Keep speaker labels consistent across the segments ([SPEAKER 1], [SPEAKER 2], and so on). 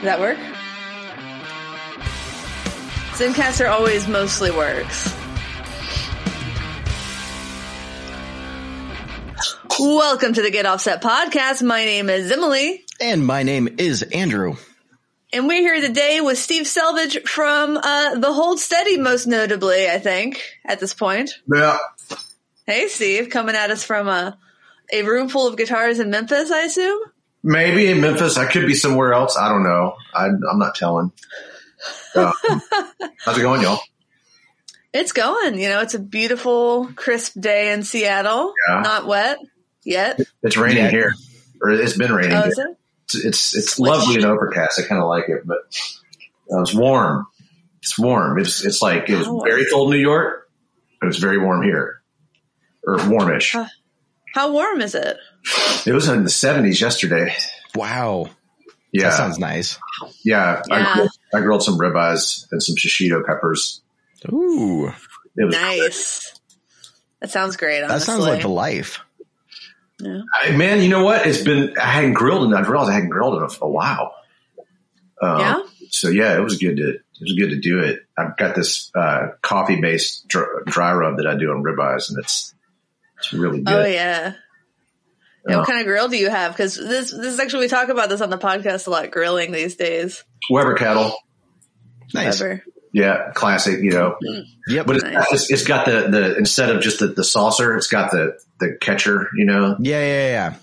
[SPEAKER 1] Does that work? Zencastr always mostly works. Welcome to the Get Offset podcast. My name is Emily.
[SPEAKER 2] And my name is Andrew.
[SPEAKER 1] And we're here today with Steve Selvidge from uh, The Hold Steady, most notably, I think, at this point.
[SPEAKER 3] Yeah.
[SPEAKER 1] Hey, Steve, coming at us from a, a room full of guitars in Memphis, I assume?
[SPEAKER 3] Maybe in Memphis. I could be somewhere else. I don't know. I, I'm not telling. Uh, how's it going, y'all?
[SPEAKER 1] It's going. You know, it's a beautiful, crisp day in Seattle.
[SPEAKER 3] Yeah.
[SPEAKER 1] Not wet yet.
[SPEAKER 3] It's raining
[SPEAKER 2] Yeah.
[SPEAKER 3] here, or it's been raining.
[SPEAKER 1] Oh,
[SPEAKER 3] here.
[SPEAKER 1] is it?
[SPEAKER 3] It's it's, it's
[SPEAKER 1] Switch.
[SPEAKER 3] lovely and overcast. I kind of like it, but uh, it's warm. It's warm. It's it's like it was
[SPEAKER 1] Oh.
[SPEAKER 3] very cold in New York, but it's very warm here, or warmish.
[SPEAKER 1] Huh. How warm is it?
[SPEAKER 3] It was in the 70s yesterday.
[SPEAKER 2] Wow.
[SPEAKER 3] Yeah,
[SPEAKER 2] That sounds nice.
[SPEAKER 3] yeah.
[SPEAKER 1] Yeah.
[SPEAKER 3] I, grilled, I grilled some ribeyes and some shishito peppers.
[SPEAKER 2] Ooh.
[SPEAKER 3] It was
[SPEAKER 1] Nice. That sounds great. Honestly.
[SPEAKER 2] That sounds like the life.
[SPEAKER 1] Yeah.
[SPEAKER 3] I, man, you know what? It's been I hadn't grilled and I realized I hadn't grilled in a, a while. Um,
[SPEAKER 1] Yeah?
[SPEAKER 3] So yeah, it was good to it was good to do it. I've got this uh, coffee based dry, dry rub that I do on ribeyes, and it's it's really good.
[SPEAKER 1] Oh yeah. Yeah,
[SPEAKER 3] Uh,
[SPEAKER 1] what kind of grill do you have? Because this this is actually we talk about this on the podcast a lot. Grilling these days.
[SPEAKER 3] Weber kettle,
[SPEAKER 2] Nice.
[SPEAKER 1] Ever.
[SPEAKER 3] yeah, classic. You know,
[SPEAKER 2] yeah,
[SPEAKER 3] but it's,
[SPEAKER 1] Nice.
[SPEAKER 3] it's, it's got the the instead of just the, the saucer, it's got the the catcher. You know,
[SPEAKER 2] yeah, yeah, yeah.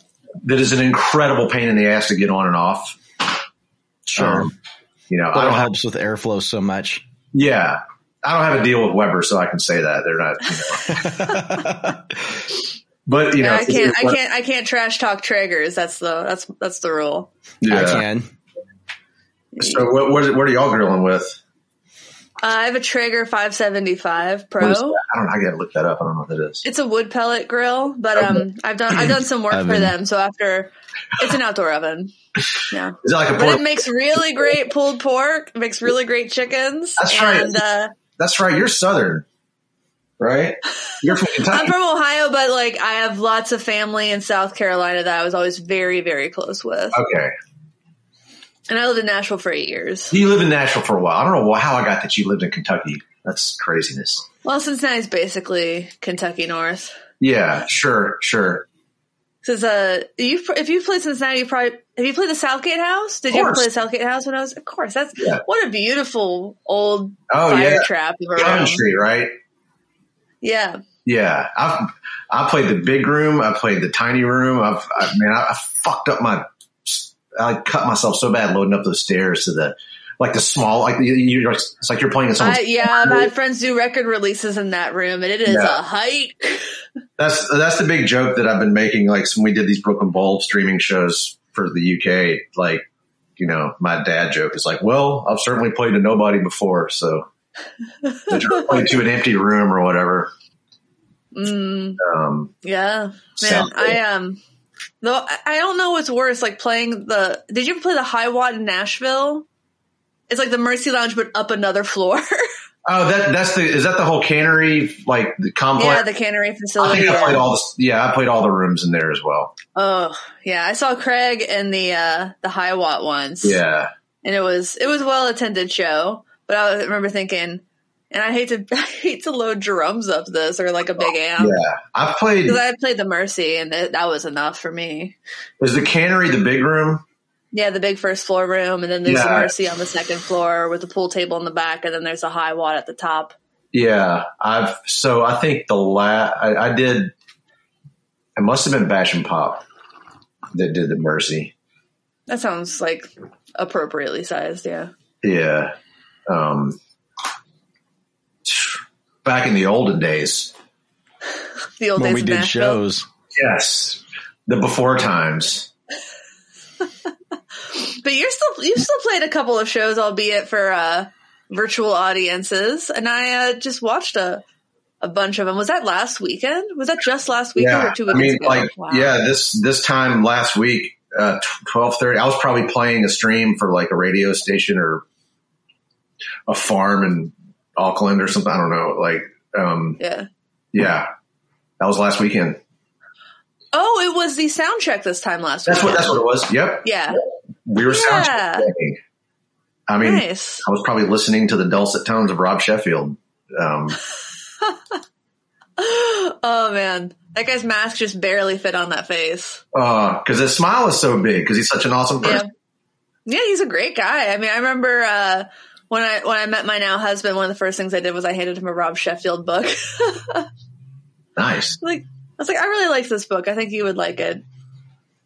[SPEAKER 3] that is an incredible pain in the ass to get on and off.
[SPEAKER 2] Sure.
[SPEAKER 3] Um, you know, I
[SPEAKER 2] that
[SPEAKER 3] don't have
[SPEAKER 2] helps with airflow so much.
[SPEAKER 3] Yeah. I don't have a deal with Weber, so I can say that they're not, you know, but you know,
[SPEAKER 1] I can't. I can't. I can't trash talk Traegers. That's the that's that's the rule.
[SPEAKER 2] I
[SPEAKER 3] Yeah.
[SPEAKER 2] can.
[SPEAKER 3] So what, what, what are y'all grilling with?
[SPEAKER 1] Uh, I have a Traeger 575 Pro.
[SPEAKER 3] I don't. I got to look that up. I don't know what that is.
[SPEAKER 1] It's a wood pellet grill, but um, I've done I've done some work for them. So after, it's an outdoor oven. Yeah,
[SPEAKER 3] Is that like a
[SPEAKER 1] but it makes really great pulled pork. It makes really great chickens.
[SPEAKER 3] That's right.
[SPEAKER 1] And uh,
[SPEAKER 3] That's right. You're Southern, right? You're from
[SPEAKER 1] I'm from Ohio, but like I have lots of family in South Carolina that I was always very very close with,
[SPEAKER 3] okay.
[SPEAKER 1] and I lived in Nashville for eight years.
[SPEAKER 3] You lived in Nashville for a while. I don't know how I got that you lived in Kentucky. That's craziness.
[SPEAKER 1] Well, Cincinnati's basically Kentucky North.
[SPEAKER 3] Yeah, sure, sure.
[SPEAKER 1] Because uh, you if you've played Cincinnati, you probably have you played the Southgate House? Did you ever play the Southgate House when I was? Of course, that's
[SPEAKER 3] Yeah.
[SPEAKER 1] what a beautiful old
[SPEAKER 3] Oh
[SPEAKER 1] fire
[SPEAKER 3] yeah,
[SPEAKER 1] trap a room.
[SPEAKER 3] Right?
[SPEAKER 1] Yeah,
[SPEAKER 3] Yeah, I've I played the big room. I played the tiny room. I've I, man, I, I fucked up my. I cut myself so bad loading up those stairs to the like the small like you, you're it's like you're playing in someone's.
[SPEAKER 1] I, yeah. I've had friends do record releases in that room, and it is
[SPEAKER 3] Yeah.
[SPEAKER 1] a hike.
[SPEAKER 3] That's that's the big joke that I've been making. Like when we did these Brooklyn Bowl streaming shows for the UK, like you know, my dad joke is like, "Well, I've certainly played to nobody before, so to an empty room or whatever?"
[SPEAKER 1] Mm,
[SPEAKER 3] Um,
[SPEAKER 1] yeah, man. I um, though I- I don't know what's worse, like playing the. Did you ever play the High Watt in Nashville? It's like the Mercy Lounge, but up another floor.
[SPEAKER 3] oh, that that's the is that the whole cannery like the complex?
[SPEAKER 1] yeah, the cannery
[SPEAKER 3] I
[SPEAKER 1] facility.
[SPEAKER 3] think I played all the yeah, I played all the rooms in there as well.
[SPEAKER 1] Oh yeah, I saw Craig and the uh the high watt once.
[SPEAKER 3] Yeah,
[SPEAKER 1] and it was it was well attended show. But I remember thinking, and I hate to I hate to load drums up this or like a big amp
[SPEAKER 3] yeah. I've played.
[SPEAKER 1] because I played the Mercy and it, that was enough for me.
[SPEAKER 3] Is the cannery the big room?
[SPEAKER 1] Yeah, the big first floor room, and then there's the
[SPEAKER 3] Yeah.
[SPEAKER 1] Mercy on the second floor with the pool table in the back, and then there's a high watt at the top.
[SPEAKER 3] Yeah, I've so I think the last I, I did. It must have been Bash and Pop that did the Mercy.
[SPEAKER 1] That sounds like appropriately sized. Yeah.
[SPEAKER 3] Yeah. Um, back in the olden days.
[SPEAKER 1] The old
[SPEAKER 2] when
[SPEAKER 1] days
[SPEAKER 2] we did
[SPEAKER 1] Nashville.
[SPEAKER 2] shows.
[SPEAKER 3] Yes. The before times.
[SPEAKER 1] But you're still you still played a couple of shows, albeit for uh, virtual audiences, and I uh, just watched a a bunch of them. Was that last weekend? Was that just last weekend
[SPEAKER 3] Yeah.
[SPEAKER 1] or two
[SPEAKER 3] I mean,
[SPEAKER 1] ago?
[SPEAKER 3] like,
[SPEAKER 1] Wow.
[SPEAKER 3] yeah, this, this time last week, uh, twelve thirty. I was probably playing a stream for like a radio station or a farm in Auckland or something. I don't know. Like, um,
[SPEAKER 1] yeah.
[SPEAKER 3] yeah, that was last weekend.
[SPEAKER 1] Oh, it was the sound check this time last week.
[SPEAKER 3] That's what that's what it was. Yep,
[SPEAKER 1] Yeah.
[SPEAKER 3] We were sound
[SPEAKER 1] Yeah.
[SPEAKER 3] checking. I mean,
[SPEAKER 1] nice.
[SPEAKER 3] I was probably listening to the dulcet tones of Rob Sheffield. Um,
[SPEAKER 1] Oh man, that guy's mask just barely fit on that face.
[SPEAKER 3] Oh, because his smile is so big because he's such an awesome
[SPEAKER 1] Yeah,
[SPEAKER 3] person.
[SPEAKER 1] yeah, he's a great guy. I mean, I remember uh, when I when I met my now husband, one of the first things I did was I handed him a Rob Sheffield book.
[SPEAKER 3] Nice.
[SPEAKER 1] like I was like, I really like this book. I think you would like it.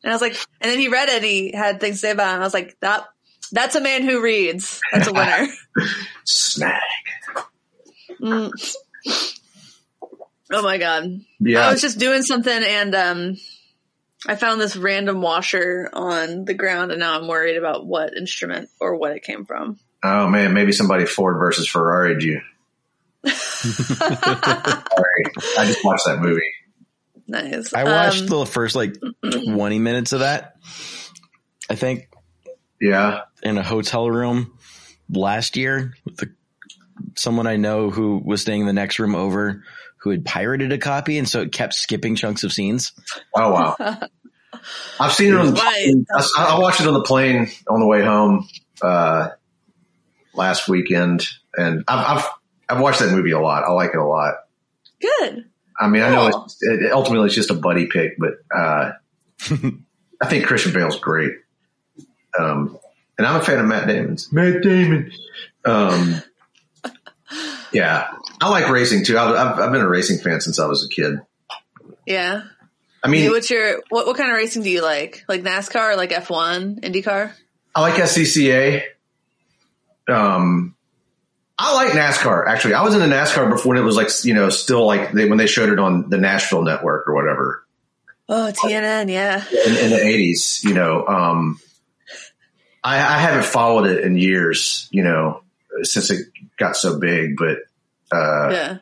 [SPEAKER 1] And I was like, and then he read it. and He had things to say about it. And I was like, that that's a man who reads. That's a winner.
[SPEAKER 3] Snag.
[SPEAKER 1] Mm. Oh my god.
[SPEAKER 3] Yeah.
[SPEAKER 1] I was just doing something and um I found this random washer on the ground and now I'm worried about what instrument or what it came from.
[SPEAKER 3] Oh man, maybe somebody Ford versus Ferrari. Did you? Sorry, I just watched that movie.
[SPEAKER 1] Nice.
[SPEAKER 2] I watched
[SPEAKER 1] Um,
[SPEAKER 2] the first like 20 minutes of that. I think
[SPEAKER 3] Yeah.
[SPEAKER 2] in a hotel room last year with the, someone I know who was staying in the next room over who had pirated a copy. And so it kept skipping chunks of scenes.
[SPEAKER 3] Oh wow. I've seen it on.
[SPEAKER 1] Right.
[SPEAKER 3] I, I watched it on the plane on the way home uh, last weekend, and I've, I've I've watched that movie a lot. I like it a lot.
[SPEAKER 1] good.
[SPEAKER 3] I mean, I know
[SPEAKER 1] Cool.
[SPEAKER 3] it's, it, ultimately it's just a buddy pick, but uh, I think Christian Bale's great. Um, and I'm a fan of Matt Damon's. Matt Damon. Um, yeah, I like racing too. I've, I've, I've been a racing fan since I was a kid.
[SPEAKER 1] Yeah.
[SPEAKER 3] I mean,
[SPEAKER 1] What's your what what kind of racing do you like? Like NASCAR or like F1, IndyCar?
[SPEAKER 3] I like SCCA. Um, I like NASCAR. Actually, I was into NASCAR before when it was like you know still like they, when they showed it on the Nashville network or whatever
[SPEAKER 1] Oh, TNN, yeah.
[SPEAKER 3] in, in the eighties. You know, um, I, I haven't followed it in years. You know, since it got so big, but uh,
[SPEAKER 1] Yeah.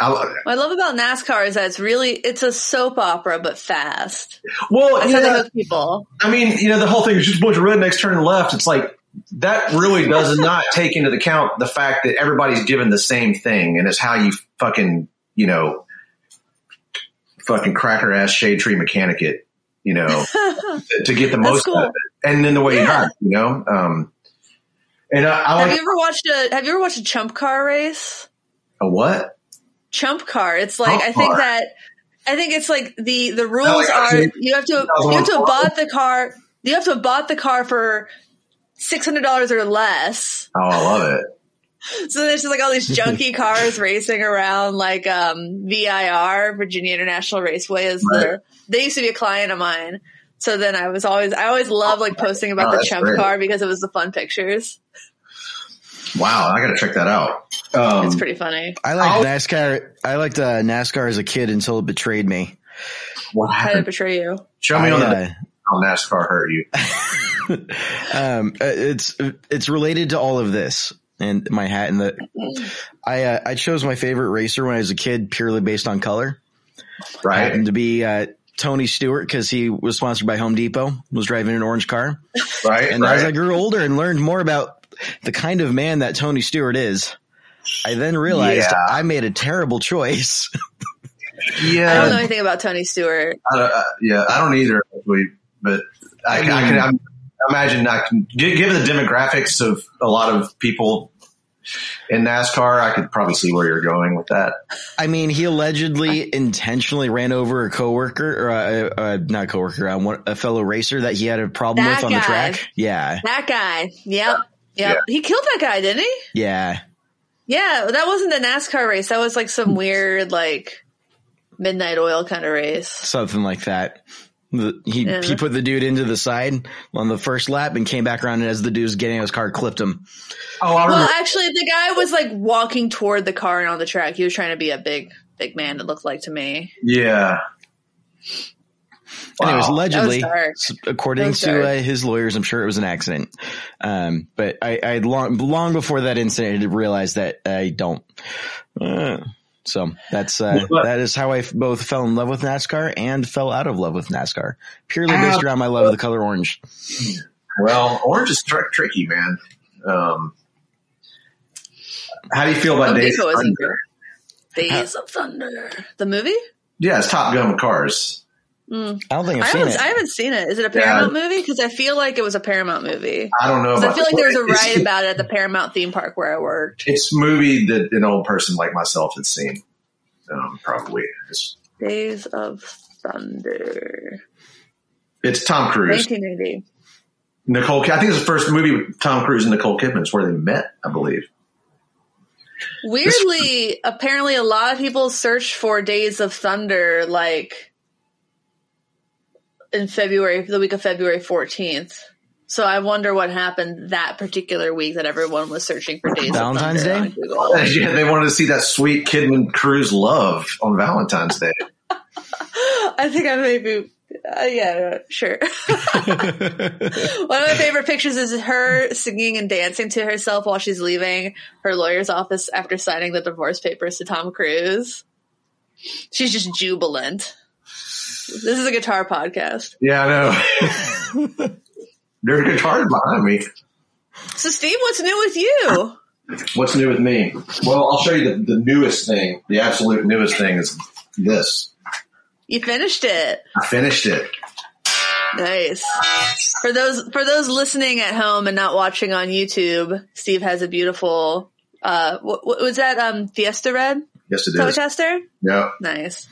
[SPEAKER 3] I,
[SPEAKER 1] What I love about NASCAR is that it's really it's a soap opera but fast.
[SPEAKER 3] well,
[SPEAKER 1] That's
[SPEAKER 3] yeah,
[SPEAKER 1] people.
[SPEAKER 3] I mean, you know, the whole thing is just a bunch of rednecks turning left. It's like that really does not take into account the fact that everybody's given the same thing, and it's how you fucking, you know, fucking cracker ass shade tree mechanic it, you know, to, get the most
[SPEAKER 1] cool.
[SPEAKER 3] out of it, and then the way you
[SPEAKER 1] Yeah.
[SPEAKER 3] got, it, you know. Um, and I, I
[SPEAKER 1] Have
[SPEAKER 3] like
[SPEAKER 1] you ever watched a Have you ever watched a chump car race?
[SPEAKER 3] a what?
[SPEAKER 1] Chump car. It's like
[SPEAKER 3] Chump
[SPEAKER 1] I think
[SPEAKER 3] car.
[SPEAKER 1] that I think it's like the the rules
[SPEAKER 3] like
[SPEAKER 1] are you have to you have to have bought the car you have to have bought the car for six hundred dollars or less.
[SPEAKER 3] Oh, I love it.
[SPEAKER 1] So there's just like all these junky cars racing around like um VIR, Virginia International Raceway is the
[SPEAKER 3] Right.
[SPEAKER 1] they used to be a client of mine. So then I was always I always loved like posting about
[SPEAKER 3] Oh,
[SPEAKER 1] the
[SPEAKER 3] that's
[SPEAKER 1] chump
[SPEAKER 3] great.
[SPEAKER 1] car because it was the fun pictures.
[SPEAKER 3] Wow, I got to check that out. Um,
[SPEAKER 1] It's pretty funny.
[SPEAKER 2] I liked
[SPEAKER 3] I'll-
[SPEAKER 2] NASCAR. I liked uh, NASCAR as a kid until it betrayed me.
[SPEAKER 3] what
[SPEAKER 1] How did it betray you?
[SPEAKER 3] Show me
[SPEAKER 2] I,
[SPEAKER 3] on the
[SPEAKER 2] uh,
[SPEAKER 3] how NASCAR hurt you.
[SPEAKER 2] um, uh, it's it's related to all of this and my hat and the. I uh, I chose my favorite racer when I was a kid purely based on color.
[SPEAKER 3] Right.
[SPEAKER 2] Happened to be uh, Tony Stewart because he was sponsored by Home Depot. Was driving an orange car,
[SPEAKER 3] Right.
[SPEAKER 2] and
[SPEAKER 3] right.
[SPEAKER 2] as I grew older and learned more about the kind of man that Tony Stewart is, I then realized
[SPEAKER 3] Yeah.
[SPEAKER 2] I made a terrible choice.
[SPEAKER 3] yeah.
[SPEAKER 1] I don't know anything about Tony Stewart.
[SPEAKER 3] I don't, uh, yeah, I don't either. But I, can- I can I imagine I can gi- given the demographics of a lot of people in NASCAR, I could probably see where you're going with that.
[SPEAKER 2] I mean, he allegedly intentionally ran over a coworker, or uh, uh, not a coworker, uh, one, a fellow racer that he had a problem
[SPEAKER 1] That
[SPEAKER 2] with on the track. Yeah,
[SPEAKER 1] That guy. Yep. Yep.
[SPEAKER 3] Yeah.
[SPEAKER 1] He killed that guy, didn't he?
[SPEAKER 2] yeah.
[SPEAKER 1] Yeah, that wasn't a NASCAR race. That was like some weird like midnight oil kind of race.
[SPEAKER 2] something like that. The- He
[SPEAKER 1] Yeah.
[SPEAKER 2] he put the dude into the side on the first lap and came back around, and as the dude was getting out his car, clipped him.
[SPEAKER 3] Oh, I
[SPEAKER 1] Well, actually, the guy was like walking toward the car and on the track. He was trying to be a big, big man. It looked like to me.
[SPEAKER 3] yeah.
[SPEAKER 2] Anyways,
[SPEAKER 3] Wow.
[SPEAKER 2] allegedly,
[SPEAKER 1] That was dark.
[SPEAKER 2] s-
[SPEAKER 1] That
[SPEAKER 2] according to uh, his lawyers, I'm sure it was an accident. Um, but I, I long long before that incident, I realized that I don't. Uh, so that's uh,
[SPEAKER 3] But-
[SPEAKER 2] that is how I f- both fell in love with NASCAR and fell out of love with NASCAR, purely based around my love of the color orange.
[SPEAKER 3] Well, orange is tr- tricky, man. Um, how do you feel about
[SPEAKER 1] Home
[SPEAKER 3] Days
[SPEAKER 1] Depot
[SPEAKER 3] of
[SPEAKER 1] isn't
[SPEAKER 3] Thunder?
[SPEAKER 1] Days of Thunder, the movie.
[SPEAKER 3] Yeah, it's Top Gun with cars.
[SPEAKER 1] Mm.
[SPEAKER 2] I don't think
[SPEAKER 1] I
[SPEAKER 2] I've seen
[SPEAKER 1] haven't,
[SPEAKER 2] it.
[SPEAKER 1] I haven't seen it. Is it a
[SPEAKER 3] Yeah.
[SPEAKER 1] Paramount movie? Because I feel like it was a Paramount movie.
[SPEAKER 3] I don't know.
[SPEAKER 1] 'Cause I feel like there was a
[SPEAKER 3] it's-
[SPEAKER 1] ride about it at the Paramount theme park where I worked.
[SPEAKER 3] It's a movie that an old person like myself had seen. Um, probably. It's,
[SPEAKER 1] Days of Thunder,
[SPEAKER 3] it's Tom Cruise.
[SPEAKER 1] 1980.
[SPEAKER 3] Nicole, I think it's the first movie with Tom Cruise and Nicole Kidman. It's where they met, I believe.
[SPEAKER 1] Weirdly, apparently, a lot of people search for Days of Thunder like in February, the week of February 14th. So I wonder what happened that particular week that everyone was searching for Days
[SPEAKER 2] Valentine's
[SPEAKER 1] of
[SPEAKER 2] Day?
[SPEAKER 1] on Google.
[SPEAKER 3] Yeah, they wanted to see that sweet Kidman Cruise love on Valentine's Day.
[SPEAKER 1] I think I maybe, uh, yeah, sure. One of my favorite pictures is her singing and dancing to herself while she's leaving her lawyer's office after signing the divorce papers to Tom Cruise. She's just jubilant. This is a guitar podcast.
[SPEAKER 3] Yeah, I know. There's guitars behind me.
[SPEAKER 1] So, Steve, what's new with you?
[SPEAKER 3] What's new with me? Well, I'll show you the, the newest thing. The absolute newest thing is this.
[SPEAKER 1] You finished it.
[SPEAKER 3] I finished it.
[SPEAKER 1] Nice. For those for those listening at home and not watching on YouTube, Steve has a beautiful. Uh, what, what was that? Um, Fiesta Red
[SPEAKER 3] Yes, it is.
[SPEAKER 1] Telecaster.
[SPEAKER 3] Yeah,
[SPEAKER 1] Nice.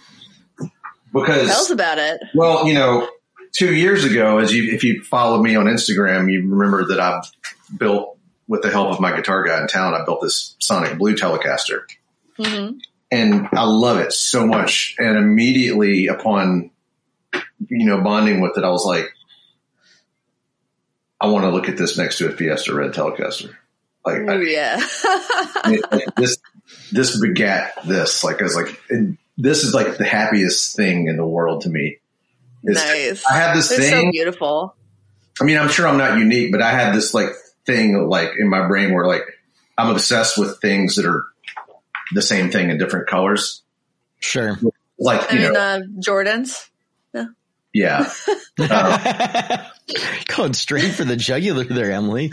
[SPEAKER 3] Because
[SPEAKER 1] Tell us about it.
[SPEAKER 3] Well, you know, two years ago, as you if you follow me on Instagram, you remember that I built with the help of my guitar guy in town. I built this Sonic Blue Telecaster,
[SPEAKER 1] hmm
[SPEAKER 3] and I love it so much. And immediately upon you know bonding with it, I was like, I want to look at this next to a Fiesta Red Telecaster. Like I,
[SPEAKER 1] yeah.
[SPEAKER 3] it- like, this this begat this. Like I was like, and this is like the happiest thing in the world to me. It's-
[SPEAKER 1] nice.
[SPEAKER 3] I have this
[SPEAKER 1] They're
[SPEAKER 3] thing.
[SPEAKER 1] so beautiful.
[SPEAKER 3] I mean, I'm sure I'm not unique, but I have this like thing like in my brain where like I'm obsessed with things that are the same thing in different colors.
[SPEAKER 2] Sure.
[SPEAKER 3] Like,
[SPEAKER 1] I
[SPEAKER 3] you
[SPEAKER 1] mean,
[SPEAKER 3] know,
[SPEAKER 1] uh, Jordans.
[SPEAKER 3] yeah. Uh,
[SPEAKER 2] Going straight for the jugular there, Emily.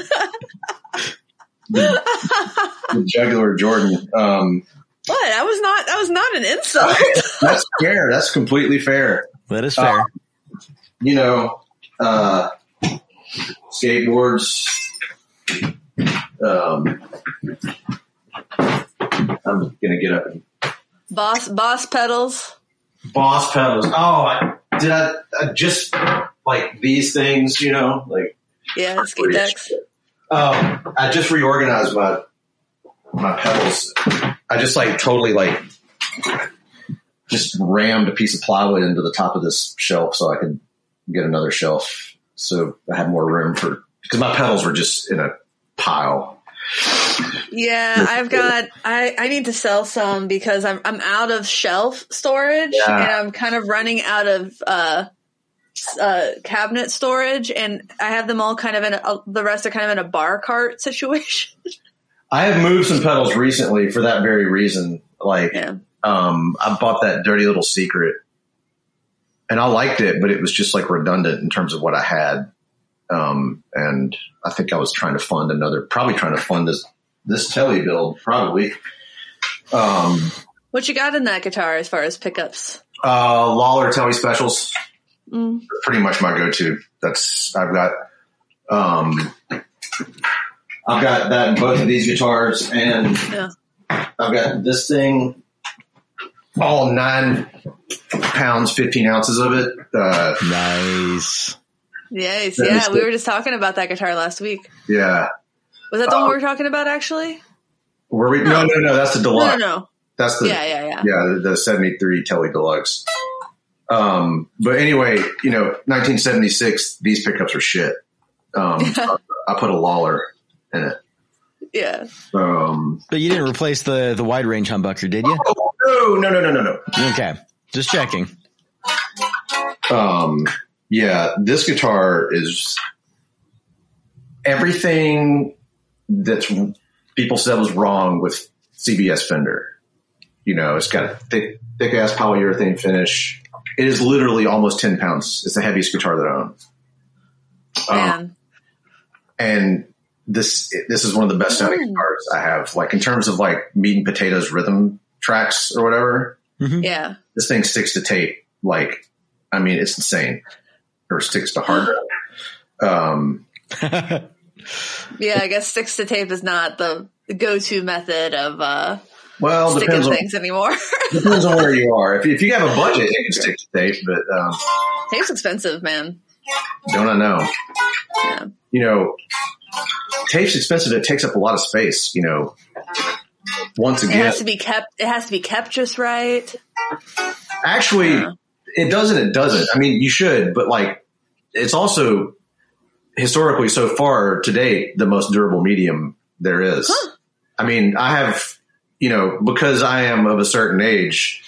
[SPEAKER 3] the jugular Jordan. Um,
[SPEAKER 1] What? That was not. That was not an insult.
[SPEAKER 3] that's fair. That's completely fair.
[SPEAKER 2] That is fair.
[SPEAKER 3] You know, uh, skateboards. Um, I'm gonna get up and
[SPEAKER 1] boss, boss pedals.
[SPEAKER 3] boss pedals. Oh, I, did I, I just like these things? You know, like
[SPEAKER 1] Yeah, skate decks.
[SPEAKER 3] um, I just reorganized my my pedals. I just like totally like just rammed a piece of plywood into the top of this shelf so I could get another shelf. So I had more room for because my pedals were just in a pile.
[SPEAKER 1] Yeah, I've got. I I need to sell some because I'm I'm out of shelf storage
[SPEAKER 3] Yeah.
[SPEAKER 1] and I'm kind of running out of uh, uh cabinet storage and I have them all kind of in a, the rest are kind of in a bar cart situation.
[SPEAKER 3] I have moved some pedals recently for that very reason. Like,
[SPEAKER 1] Yeah.
[SPEAKER 3] um, I bought that dirty little secret and I liked it, but it was just like redundant in terms of what I had. Um, and I think I was trying to fund another, probably trying to fund this, this telly build, probably. Um,
[SPEAKER 1] What you got in that guitar as far as pickups?
[SPEAKER 3] uh, Lollar telly specials,
[SPEAKER 1] Mm.
[SPEAKER 3] pretty much my go-to. That's, I've got, um, I've got that in both of these guitars and
[SPEAKER 1] Yeah.
[SPEAKER 3] I've got this thing, all nine pounds, 15 ounces of it. Uh,
[SPEAKER 2] Nice.
[SPEAKER 1] Yes, yeah.
[SPEAKER 3] is
[SPEAKER 1] We were just talking about that guitar last week.
[SPEAKER 3] yeah.
[SPEAKER 1] Was that the one we were talking about actually?
[SPEAKER 3] Were we? No, no, no. That's the deluxe.
[SPEAKER 1] no, no.
[SPEAKER 3] That's the
[SPEAKER 1] Yeah, yeah, yeah.
[SPEAKER 3] yeah, the, the 73 Telly Deluxe. Um, but anyway, you know, 1976, these pickups are shit. Um, so I put a Lollar in it.
[SPEAKER 1] Yeah.
[SPEAKER 3] Um,
[SPEAKER 2] But you didn't replace the the wide range humbucker, did you?
[SPEAKER 3] no, no, no, no, no, no.
[SPEAKER 2] Okay. Just checking.
[SPEAKER 3] Um, yeah, this guitar is everything that's people said was wrong with CBS Fender. You know, it's got a thick, thick ass polyurethane finish. It is literally almost 10 pounds. It's the heaviest guitar that I own. Um,
[SPEAKER 1] Man.
[SPEAKER 3] and this, this is one of the best sounding guitars I have. Like in terms of like meat and potatoes rhythm tracks or whatever,
[SPEAKER 1] yeah.
[SPEAKER 3] this thing sticks to tape like I mean, it's insane. Or sticks to hard drive. Um,
[SPEAKER 1] Yeah, I guess sticks to tape is not the go-to method of uh,
[SPEAKER 3] well,
[SPEAKER 1] sticking
[SPEAKER 3] depends on,
[SPEAKER 1] things anymore.
[SPEAKER 3] depends on where you are. If, if you have a budget, you can stick to tape, but um,
[SPEAKER 1] Tape's expensive, man.
[SPEAKER 3] don't I know?
[SPEAKER 1] Yeah.
[SPEAKER 3] You know, tape's expensive. It takes up a lot of space. You know, once again, It
[SPEAKER 1] has to be kept. It has to be kept just right.
[SPEAKER 3] actually,
[SPEAKER 1] Yeah.
[SPEAKER 3] it doesn't. It doesn't. I mean, you should, but like, it's also historically so far to date the most durable medium there is.
[SPEAKER 1] Huh.
[SPEAKER 3] I mean, I have, you know, because I am of a certain age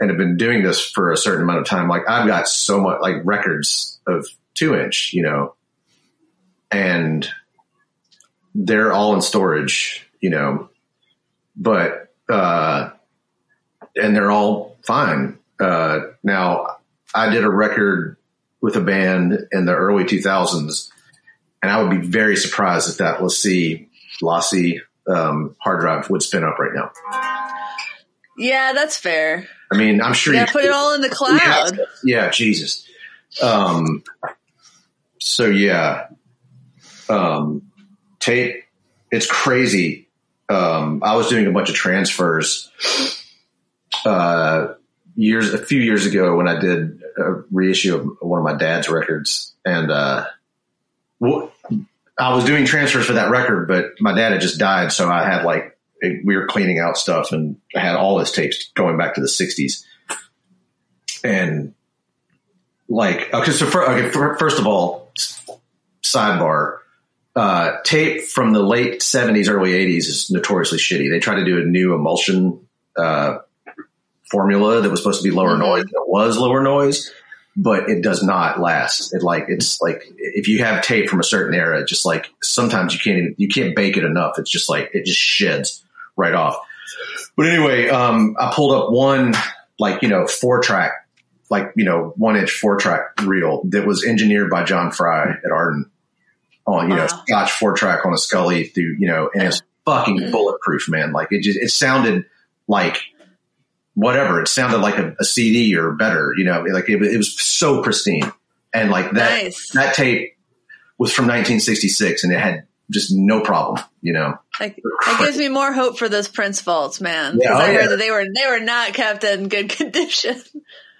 [SPEAKER 3] and have been doing this for a certain amount of time, like I've got so much like records of two inch, you know, and they're all in storage, you know, but, uh, and they're all fine. Uh, now I did a record with a band in the early 2000s and I would be very surprised if that Lassie, Lassie, um, hard drive would spin up right now.
[SPEAKER 1] Yeah, that's fair.
[SPEAKER 3] I mean, I'm sure
[SPEAKER 1] Yeah,
[SPEAKER 3] you
[SPEAKER 1] put it all in the cloud.
[SPEAKER 3] Yeah, Jesus. Um, so yeah, um, tape. It's crazy. Um, I was doing a bunch of transfers, uh, years, a few years ago when I did a reissue of one of my dad's records and, uh, I was doing transfers for that record, but my dad had just died. So I had like, we were cleaning out stuff and I had all his tapes going back to the sixties and like okay so for, okay, for, first of all sidebar uh, tape from the late 70s early 80s is notoriously shitty. They tried to do a new emulsion uh, formula that was supposed to be lower
[SPEAKER 1] Mhm.
[SPEAKER 3] noise it was lower noise but it does not last. It like it's like if you have tape from a certain era just like sometimes you can't even you can't bake it enough. It's just like it just sheds right off. But anyway um, i pulled up one like you know four track like you know one inch four track reel that was engineered by John Fry at Ardent on you know
[SPEAKER 1] Wow.
[SPEAKER 3] Scotch four track on a Scully through you know and it's fucking mm-hmm. bulletproof man like it just it sounded like whatever it sounded like a, a CD or better you know like it, it was so pristine and like that
[SPEAKER 1] Nice.
[SPEAKER 3] that tape was from 1966 and it had just no problem you know
[SPEAKER 1] Like, that gives me more hope for those Prince vaults, man.
[SPEAKER 3] Yeah, oh,
[SPEAKER 1] I
[SPEAKER 3] yeah.
[SPEAKER 1] heard that they were they were not kept in good condition.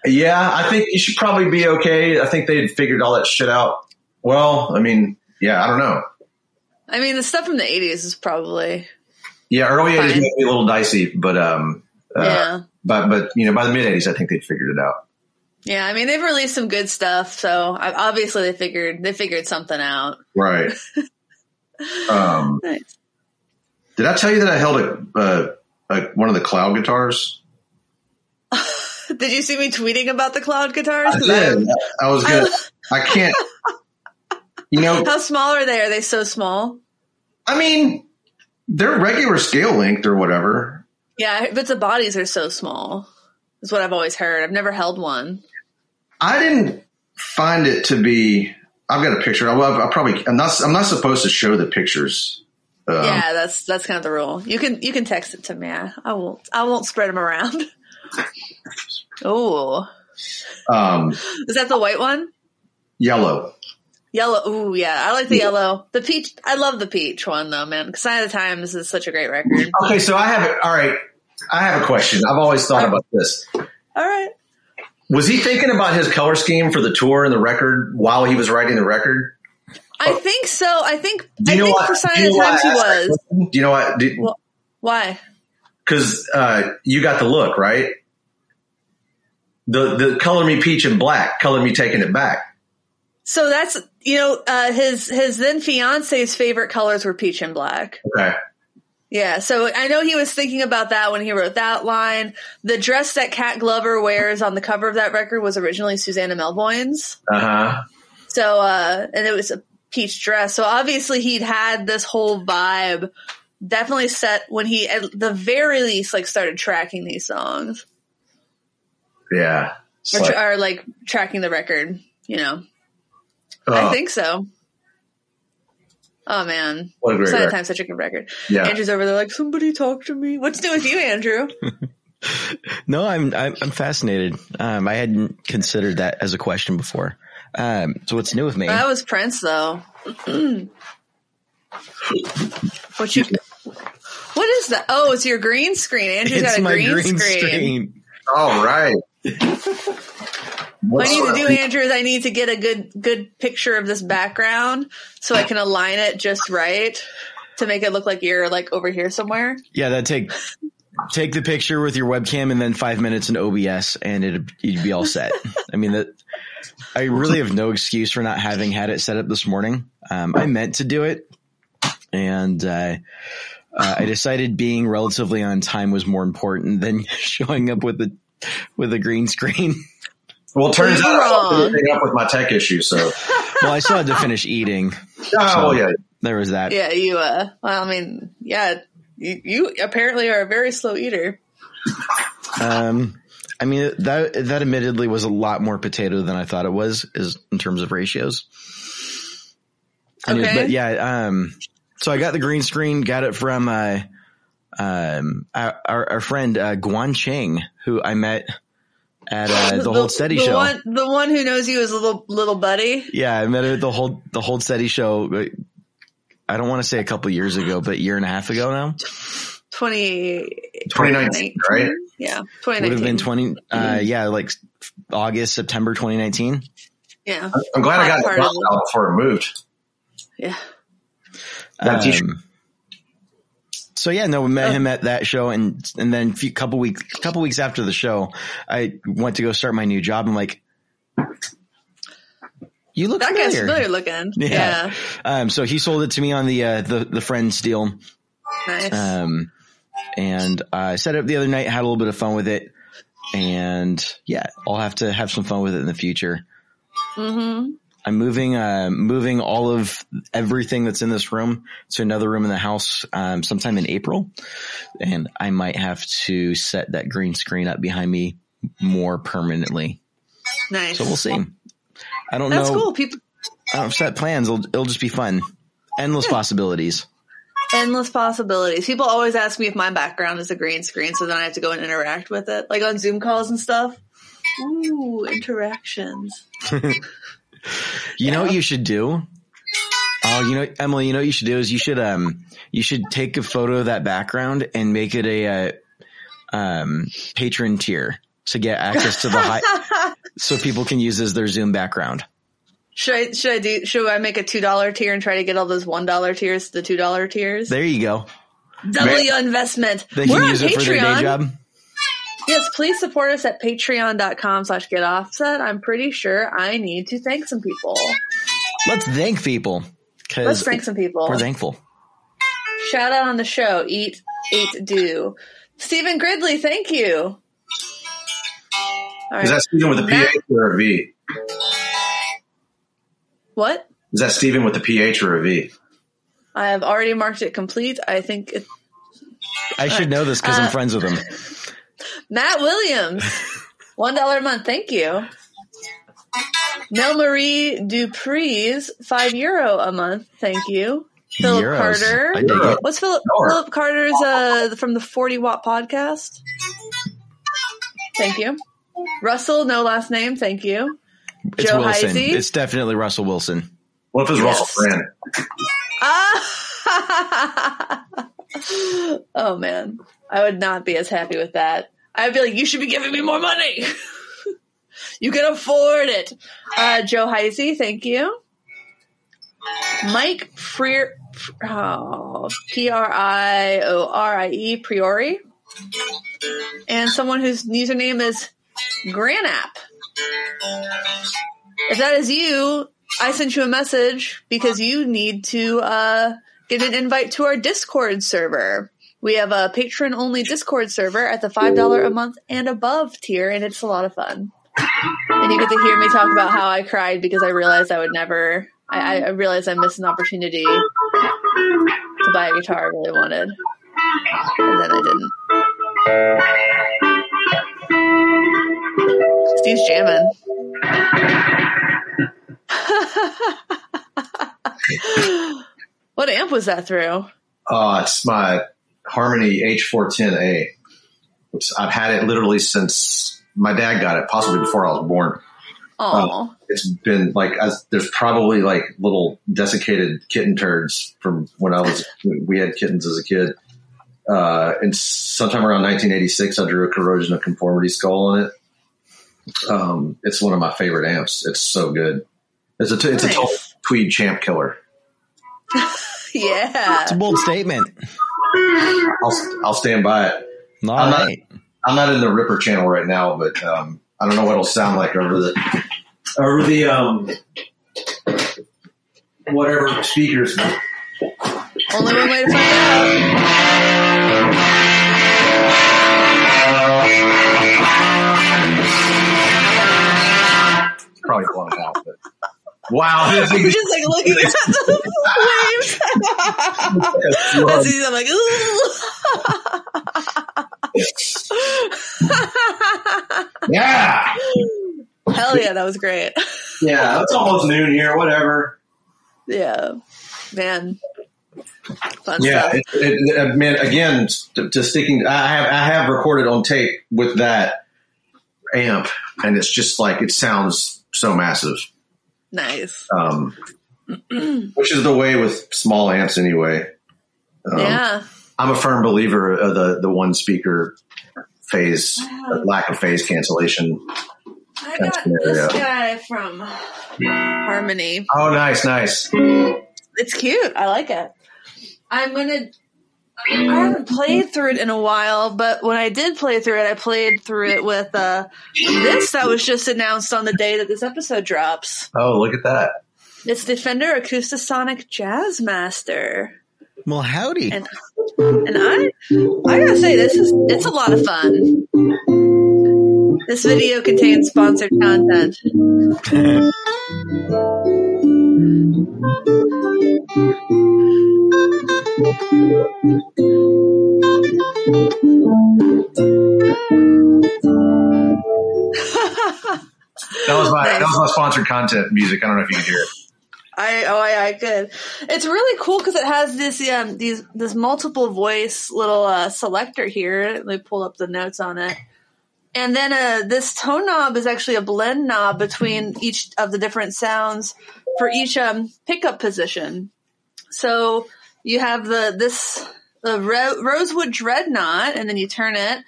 [SPEAKER 3] Yeah, I think you should probably be okay. I think they'd figured all that shit out. Well, I mean, yeah, I don't know.
[SPEAKER 1] I mean, the stuff from the '80s is probably
[SPEAKER 3] Yeah, early
[SPEAKER 1] Fine.
[SPEAKER 3] eighties might be a little dicey, but um, uh,
[SPEAKER 1] yeah,
[SPEAKER 3] but but you know, by the mid eighties, I think they'd figured it out.
[SPEAKER 1] yeah. I mean, they've released some good stuff, so obviously they figured they figured something out.
[SPEAKER 3] Right. um,
[SPEAKER 1] Nice.
[SPEAKER 3] did I tell you that I held a, a, a one of the cloud guitars?
[SPEAKER 1] Did you see me tweeting about the cloud guitars?
[SPEAKER 3] I did. I was gonna. I can't. You know,
[SPEAKER 1] How small are they? Are they so small?
[SPEAKER 3] I mean, they're regular scale length or whatever.
[SPEAKER 1] Yeah, but the bodies are so small. Is what I've always heard. I've never held one.
[SPEAKER 3] I didn't find it to be. I've got a picture. I, well, I probably. I'm not. I'm not supposed to show the pictures. Um,
[SPEAKER 1] yeah, that's that's kind of the rule. You can you can text it to me. I, I won't I won't spread them around. oh,
[SPEAKER 3] Um,
[SPEAKER 1] is that the white one?
[SPEAKER 3] yellow.
[SPEAKER 1] Yellow. Ooh, yeah, I like the yellow. The peach. I love the peach one though, man. Because Sign of the Times is such a great record.
[SPEAKER 3] Okay, so I have. It. All right, I have a question. I've always thought about this.
[SPEAKER 1] All right.
[SPEAKER 3] Was he thinking about his color scheme for the tour and the record while he was writing the record?
[SPEAKER 1] I think so. I think
[SPEAKER 3] Do
[SPEAKER 1] I
[SPEAKER 3] you know
[SPEAKER 1] think
[SPEAKER 3] what-
[SPEAKER 1] for
[SPEAKER 3] do
[SPEAKER 1] Sign of the Times he
[SPEAKER 3] I
[SPEAKER 1] was.
[SPEAKER 3] Do you know what?
[SPEAKER 1] Well, why?
[SPEAKER 3] Because uh, you got the look right. The the color me peach and black, color me taking it back.
[SPEAKER 1] So that's you know uh, his his then fiance's favorite colors were peach and black.
[SPEAKER 3] Okay.
[SPEAKER 1] Yeah, so I know he was thinking about that when he wrote that line. The dress that Cat Glover wears on the cover of that record was originally Susanna Melvoin's.
[SPEAKER 3] Uh huh.
[SPEAKER 1] So, uh, and it was a peach dress. So obviously he'd had this whole vibe definitely set when he, at the very least, like started tracking these songs
[SPEAKER 3] Yeah.
[SPEAKER 1] Or,
[SPEAKER 3] like,
[SPEAKER 1] or like tracking the record, you know.
[SPEAKER 3] Oh,
[SPEAKER 1] I think so. Oh man.
[SPEAKER 3] what a great
[SPEAKER 1] Sign of
[SPEAKER 3] record.
[SPEAKER 1] Such a good record.
[SPEAKER 3] Yeah.
[SPEAKER 1] Andrew's over there like, somebody talk to me. What's new with you, Andrew?
[SPEAKER 2] No, I'm I'm, I'm fascinated. Um, I hadn't considered that as a question before. Um, so what's new with me?
[SPEAKER 1] That was Prince, though. what you? What is that? Oh, it's your green screen. Andrew's
[SPEAKER 2] it's
[SPEAKER 1] got a
[SPEAKER 2] my
[SPEAKER 1] green,
[SPEAKER 2] green
[SPEAKER 1] screen.
[SPEAKER 2] screen.
[SPEAKER 3] All right.
[SPEAKER 1] What I need to do, Andrew, is I need to get a good good picture of this background so I can align it just right to make it look like you're like over here somewhere.
[SPEAKER 2] Yeah, that take take the picture with your webcam and then five minutes in OBS and it'd, you'd be all set. I mean that I really have no excuse for not having had it set up this morning. Um, I meant to do it and uh, uh, I decided being relatively on time was more important than showing up with a with a green screen.
[SPEAKER 3] Well, it turns
[SPEAKER 1] You're
[SPEAKER 3] out I
[SPEAKER 1] wrong.
[SPEAKER 3] fucked everything up with my tech issue. So,
[SPEAKER 2] Well, I still had to finish eating.
[SPEAKER 3] oh, well, yeah.
[SPEAKER 2] There was that.
[SPEAKER 1] Yeah, you. uh Well, I mean, yeah, you, you apparently are a very slow eater.
[SPEAKER 2] Um, I mean that that admittedly was a lot more potato than I thought it was, is in terms of ratios. Anyways,
[SPEAKER 1] Okay.
[SPEAKER 2] but yeah, um, so I got the green screen, got it from uh, um, our, our, our friend uh, Guan Cheng, who I met at uh, the, Hold Steady
[SPEAKER 1] the
[SPEAKER 2] show.
[SPEAKER 1] One, the one who knows you as little little buddy.
[SPEAKER 2] Yeah, I met her at the Hold the Hold Steady show. I don't want to say a couple years ago, but a year and a half ago now.
[SPEAKER 1] 20,
[SPEAKER 3] 2019, right?
[SPEAKER 1] Yeah,
[SPEAKER 2] It
[SPEAKER 1] Would
[SPEAKER 2] have been twenty. Uh, yeah, like August, September, twenty nineteen.
[SPEAKER 1] yeah,
[SPEAKER 3] I'm glad I got it out before it moved.
[SPEAKER 1] yeah.
[SPEAKER 3] Got a t-shirt.
[SPEAKER 2] So yeah, no, we met him at that show, and and then a few couple weeks couple weeks after the show, I went to go start my new job. I'm like, you look
[SPEAKER 1] That guy's
[SPEAKER 2] familiar.
[SPEAKER 1] familiar looking.
[SPEAKER 2] Yeah.
[SPEAKER 1] Yeah,
[SPEAKER 2] Um, so he sold it to me on the uh, the the friends deal.
[SPEAKER 1] nice.
[SPEAKER 2] Um, and I set it up the other night, had a little bit of fun with it, and yeah, I'll have to have some fun with it in the future.
[SPEAKER 1] hmm
[SPEAKER 2] I'm moving, uh, moving all of everything that's in this room to another room in the house, um, sometime in April. And I might have to set that green screen up behind me more permanently.
[SPEAKER 1] Nice.
[SPEAKER 2] So we'll see. I don't
[SPEAKER 1] That's
[SPEAKER 2] know.
[SPEAKER 1] That's cool. People,
[SPEAKER 2] I don't set plans. It'll, it'll just be fun. Endless possibilities.
[SPEAKER 1] endless possibilities. People always ask me if my background is a green screen, so then I have to go and interact with it, like on Zoom calls and stuff. Ooh, interactions.
[SPEAKER 2] You know what you should do? Oh, you know, Emily, you know what you should do is you should, um, you should take a photo of that background and make it a, uh, um, patron tier to get access to the high, so people can use as their Zoom background.
[SPEAKER 1] Should I should I do should I make a two dollar tier and try to get all those one dollar tiers to the two dollar tiers?
[SPEAKER 2] There you go.
[SPEAKER 1] Double your investment.
[SPEAKER 2] They
[SPEAKER 1] We're on
[SPEAKER 2] use it for their day
[SPEAKER 1] Patreon.
[SPEAKER 2] Job.
[SPEAKER 1] Yes, please support us at patreon.com slash get offset. I'm pretty sure I need to thank some people.
[SPEAKER 2] Let's thank people
[SPEAKER 1] Let's thank some people.
[SPEAKER 2] we're thankful.
[SPEAKER 1] Shout out on the show. Eat, eat, do. Stephen Gridley, thank you. All right.
[SPEAKER 3] Is that Stephen with a PH or a V?
[SPEAKER 1] what?
[SPEAKER 3] Is that Stephen with a PH or a V?
[SPEAKER 1] I have already marked it complete. I think it,
[SPEAKER 2] I should know this because
[SPEAKER 1] Uh,
[SPEAKER 2] I'm friends with him.
[SPEAKER 1] Matt Williams, one dollar a month. Thank you. Mel Marie Dupree's five euro a month. Thank you. Philip
[SPEAKER 2] Euros.
[SPEAKER 1] Carter.
[SPEAKER 2] I dig it.
[SPEAKER 1] What's Philip?
[SPEAKER 3] Dollar.
[SPEAKER 1] Philip Carter's uh, from the Forty Watt podcast. Thank you. Russell, no last name. Thank you.
[SPEAKER 2] It's
[SPEAKER 1] Joe
[SPEAKER 2] Wilson.
[SPEAKER 1] Heisey?
[SPEAKER 2] It's definitely Russell Wilson.
[SPEAKER 3] What if it's
[SPEAKER 1] Yes.
[SPEAKER 3] Russell Brand?
[SPEAKER 1] Ah! oh man, I would not be as happy with that. I'd be like, you should be giving me more money. you can afford it. Uh, Joe Heisey, thank you. Mike Freer, oh, P R I O R I E Priori, and someone whose username is Granap. If that is you, I sent you a message because you need to uh, get an invite to our Discord server. We have a patron only Discord server at the $5 a month and above tier, and it's a lot of fun. And you get to hear me talk about how I cried because I realized I would never, I, I realized I missed an opportunity to buy a guitar I really wanted. And then I didn't. Steve's jamming. what amp was that through?
[SPEAKER 3] Oh, it's my Harmony H410A. It's, I've had it literally since my dad got it, possibly before I was born.
[SPEAKER 1] Oh,
[SPEAKER 3] It's been like as, there's probably like little desiccated kitten turds from when I was we had kittens as a kid. Uh, and sometime around 1986, I drew a corrosion of conformity skull on it. Um, it's one of my favorite amps. It's so good. It's a t- it's a
[SPEAKER 1] Nice.
[SPEAKER 3] total tweed champ killer.
[SPEAKER 1] yeah.
[SPEAKER 2] It's a bold statement.
[SPEAKER 3] I'll I'll stand by it.
[SPEAKER 2] All
[SPEAKER 3] I'm not- I'm not in the Ripper channel right now, but um, I don't know what it'll sound like over the over the um, whatever speakers.
[SPEAKER 1] Only one way to find out.
[SPEAKER 3] It's probably blown out, but wow,
[SPEAKER 1] just like looking at the waves. As he's I'm like, ooh.
[SPEAKER 3] yeah,
[SPEAKER 1] Hell yeah, that was great.
[SPEAKER 3] yeah. It's almost noon here. Whatever.
[SPEAKER 1] Yeah, man, fun
[SPEAKER 3] Yeah,
[SPEAKER 1] stuff.
[SPEAKER 3] it, it, it, man. Again, to, to sticking, I have I have recorded on tape with that amp, and it's just like it sounds so massive.
[SPEAKER 1] Nice.
[SPEAKER 3] Um, which is the way with small amps anyway. Um,
[SPEAKER 1] yeah.
[SPEAKER 3] I'm a firm believer of the the one speaker phase lack of phase cancellation.
[SPEAKER 1] I got
[SPEAKER 3] good,
[SPEAKER 1] this guy from Harmony.
[SPEAKER 3] Oh, nice, nice.
[SPEAKER 1] It's cute. I like it. I'm gonna. I haven't played through it in a while, but when I did play through it, I played through it with uh, this that was just announced on the day that this episode drops.
[SPEAKER 3] Oh, look at that.
[SPEAKER 1] It's Defender Acoustasonic Jazzmaster,
[SPEAKER 2] Well, howdy.
[SPEAKER 1] and and I I gotta say this is it's a lot of fun. This video contains sponsored content.
[SPEAKER 3] That was my that was my sponsored content music. I don't know if you can hear it.
[SPEAKER 1] I oh I, I good. It's really cool because it has this um these this multiple voice little uh, selector here. Let me pull up the notes on it. And then uh, this tone knob is actually a blend knob between each of the different sounds for each um, pickup position. So you have the this the ro- rosewood dreadnought, and then you turn it,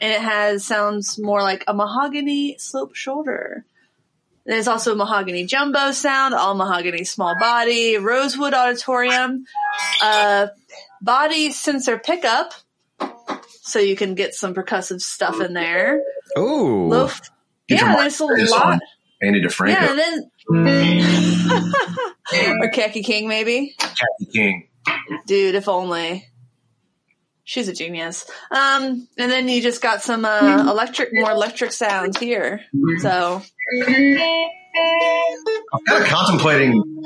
[SPEAKER 1] and it has sounds more like a mahogany slope shoulder. There's also mahogany jumbo sound, all mahogany small body, rosewood auditorium, uh, body sensor pickup, so you can get some percussive stuff in there.
[SPEAKER 2] Oh,
[SPEAKER 1] Loaf,
[SPEAKER 3] Get
[SPEAKER 1] yeah, there's a lot.
[SPEAKER 3] Ani DiFranco,
[SPEAKER 1] Yeah, and then or Kaki King maybe,
[SPEAKER 3] Kathy King.
[SPEAKER 1] Dude. If only. She's a genius. Um, and then you just got some uh, electric, more electric sounds here. So
[SPEAKER 3] I'm kind of contemplating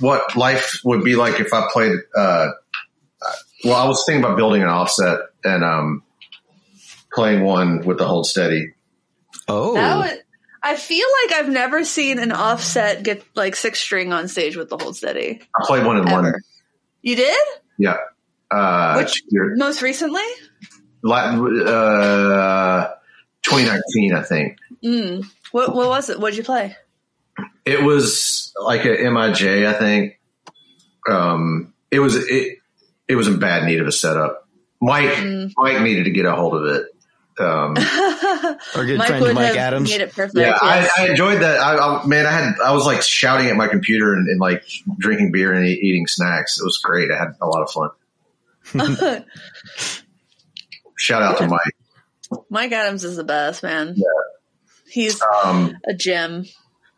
[SPEAKER 3] what life would be like if I played. Uh, well, I was thinking about building an offset and um, playing one with the hold steady.
[SPEAKER 2] oh,
[SPEAKER 1] That would, I feel like I've never seen an offset get like six string on stage with the hold steady.
[SPEAKER 3] I played one in
[SPEAKER 1] Ever.
[SPEAKER 3] London.
[SPEAKER 1] You did?
[SPEAKER 3] Yeah. Uh,
[SPEAKER 1] Which-
[SPEAKER 3] year-
[SPEAKER 1] Most recently?
[SPEAKER 3] uh, 2019, I think.
[SPEAKER 1] Mm. What what was it? What did you play?
[SPEAKER 3] It was like a MIJ, I think. Um, it was it it was in bad need of a setup. Mike
[SPEAKER 1] Mm.
[SPEAKER 3] Mike needed to get a hold of it. Um,
[SPEAKER 2] our good
[SPEAKER 1] Mike
[SPEAKER 2] friend
[SPEAKER 1] would
[SPEAKER 2] Mike
[SPEAKER 1] have
[SPEAKER 2] Adams.
[SPEAKER 1] made it perfect.
[SPEAKER 3] yeah,
[SPEAKER 1] yes.
[SPEAKER 3] I, I enjoyed that. I, I man, I had I was like shouting at my computer and, and like drinking beer and eat, eating snacks. It was great. I had a lot of fun. Shout out to Mike.
[SPEAKER 1] Mike Adams is the best, man. He's
[SPEAKER 3] Um,
[SPEAKER 1] a gem.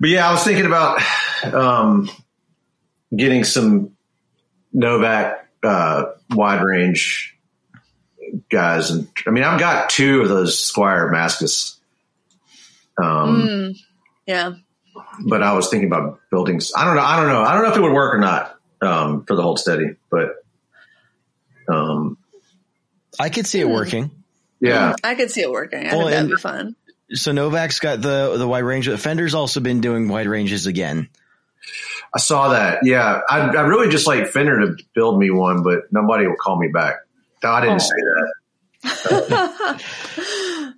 [SPEAKER 3] But yeah, I was thinking about um, getting some Novak uh, wide range guys, and I mean, I've got two of those Squier Mascis, um,
[SPEAKER 1] Mm. Yeah.
[SPEAKER 3] but I was thinking about building. I don't know. I don't know. I don't know if it would work or not um, for the hold steady, but um,
[SPEAKER 2] I could see it
[SPEAKER 1] Hmm.
[SPEAKER 2] working.
[SPEAKER 3] yeah,
[SPEAKER 1] I could see it working. I
[SPEAKER 2] Well,
[SPEAKER 1] think that'd be fun.
[SPEAKER 2] So Novak's got the the wide range. Fender's also been doing wide ranges again.
[SPEAKER 3] I saw that. Yeah, I, I really just like Fender to build me one, but nobody will call me back. No, I didn't
[SPEAKER 1] Oh.
[SPEAKER 3] say that.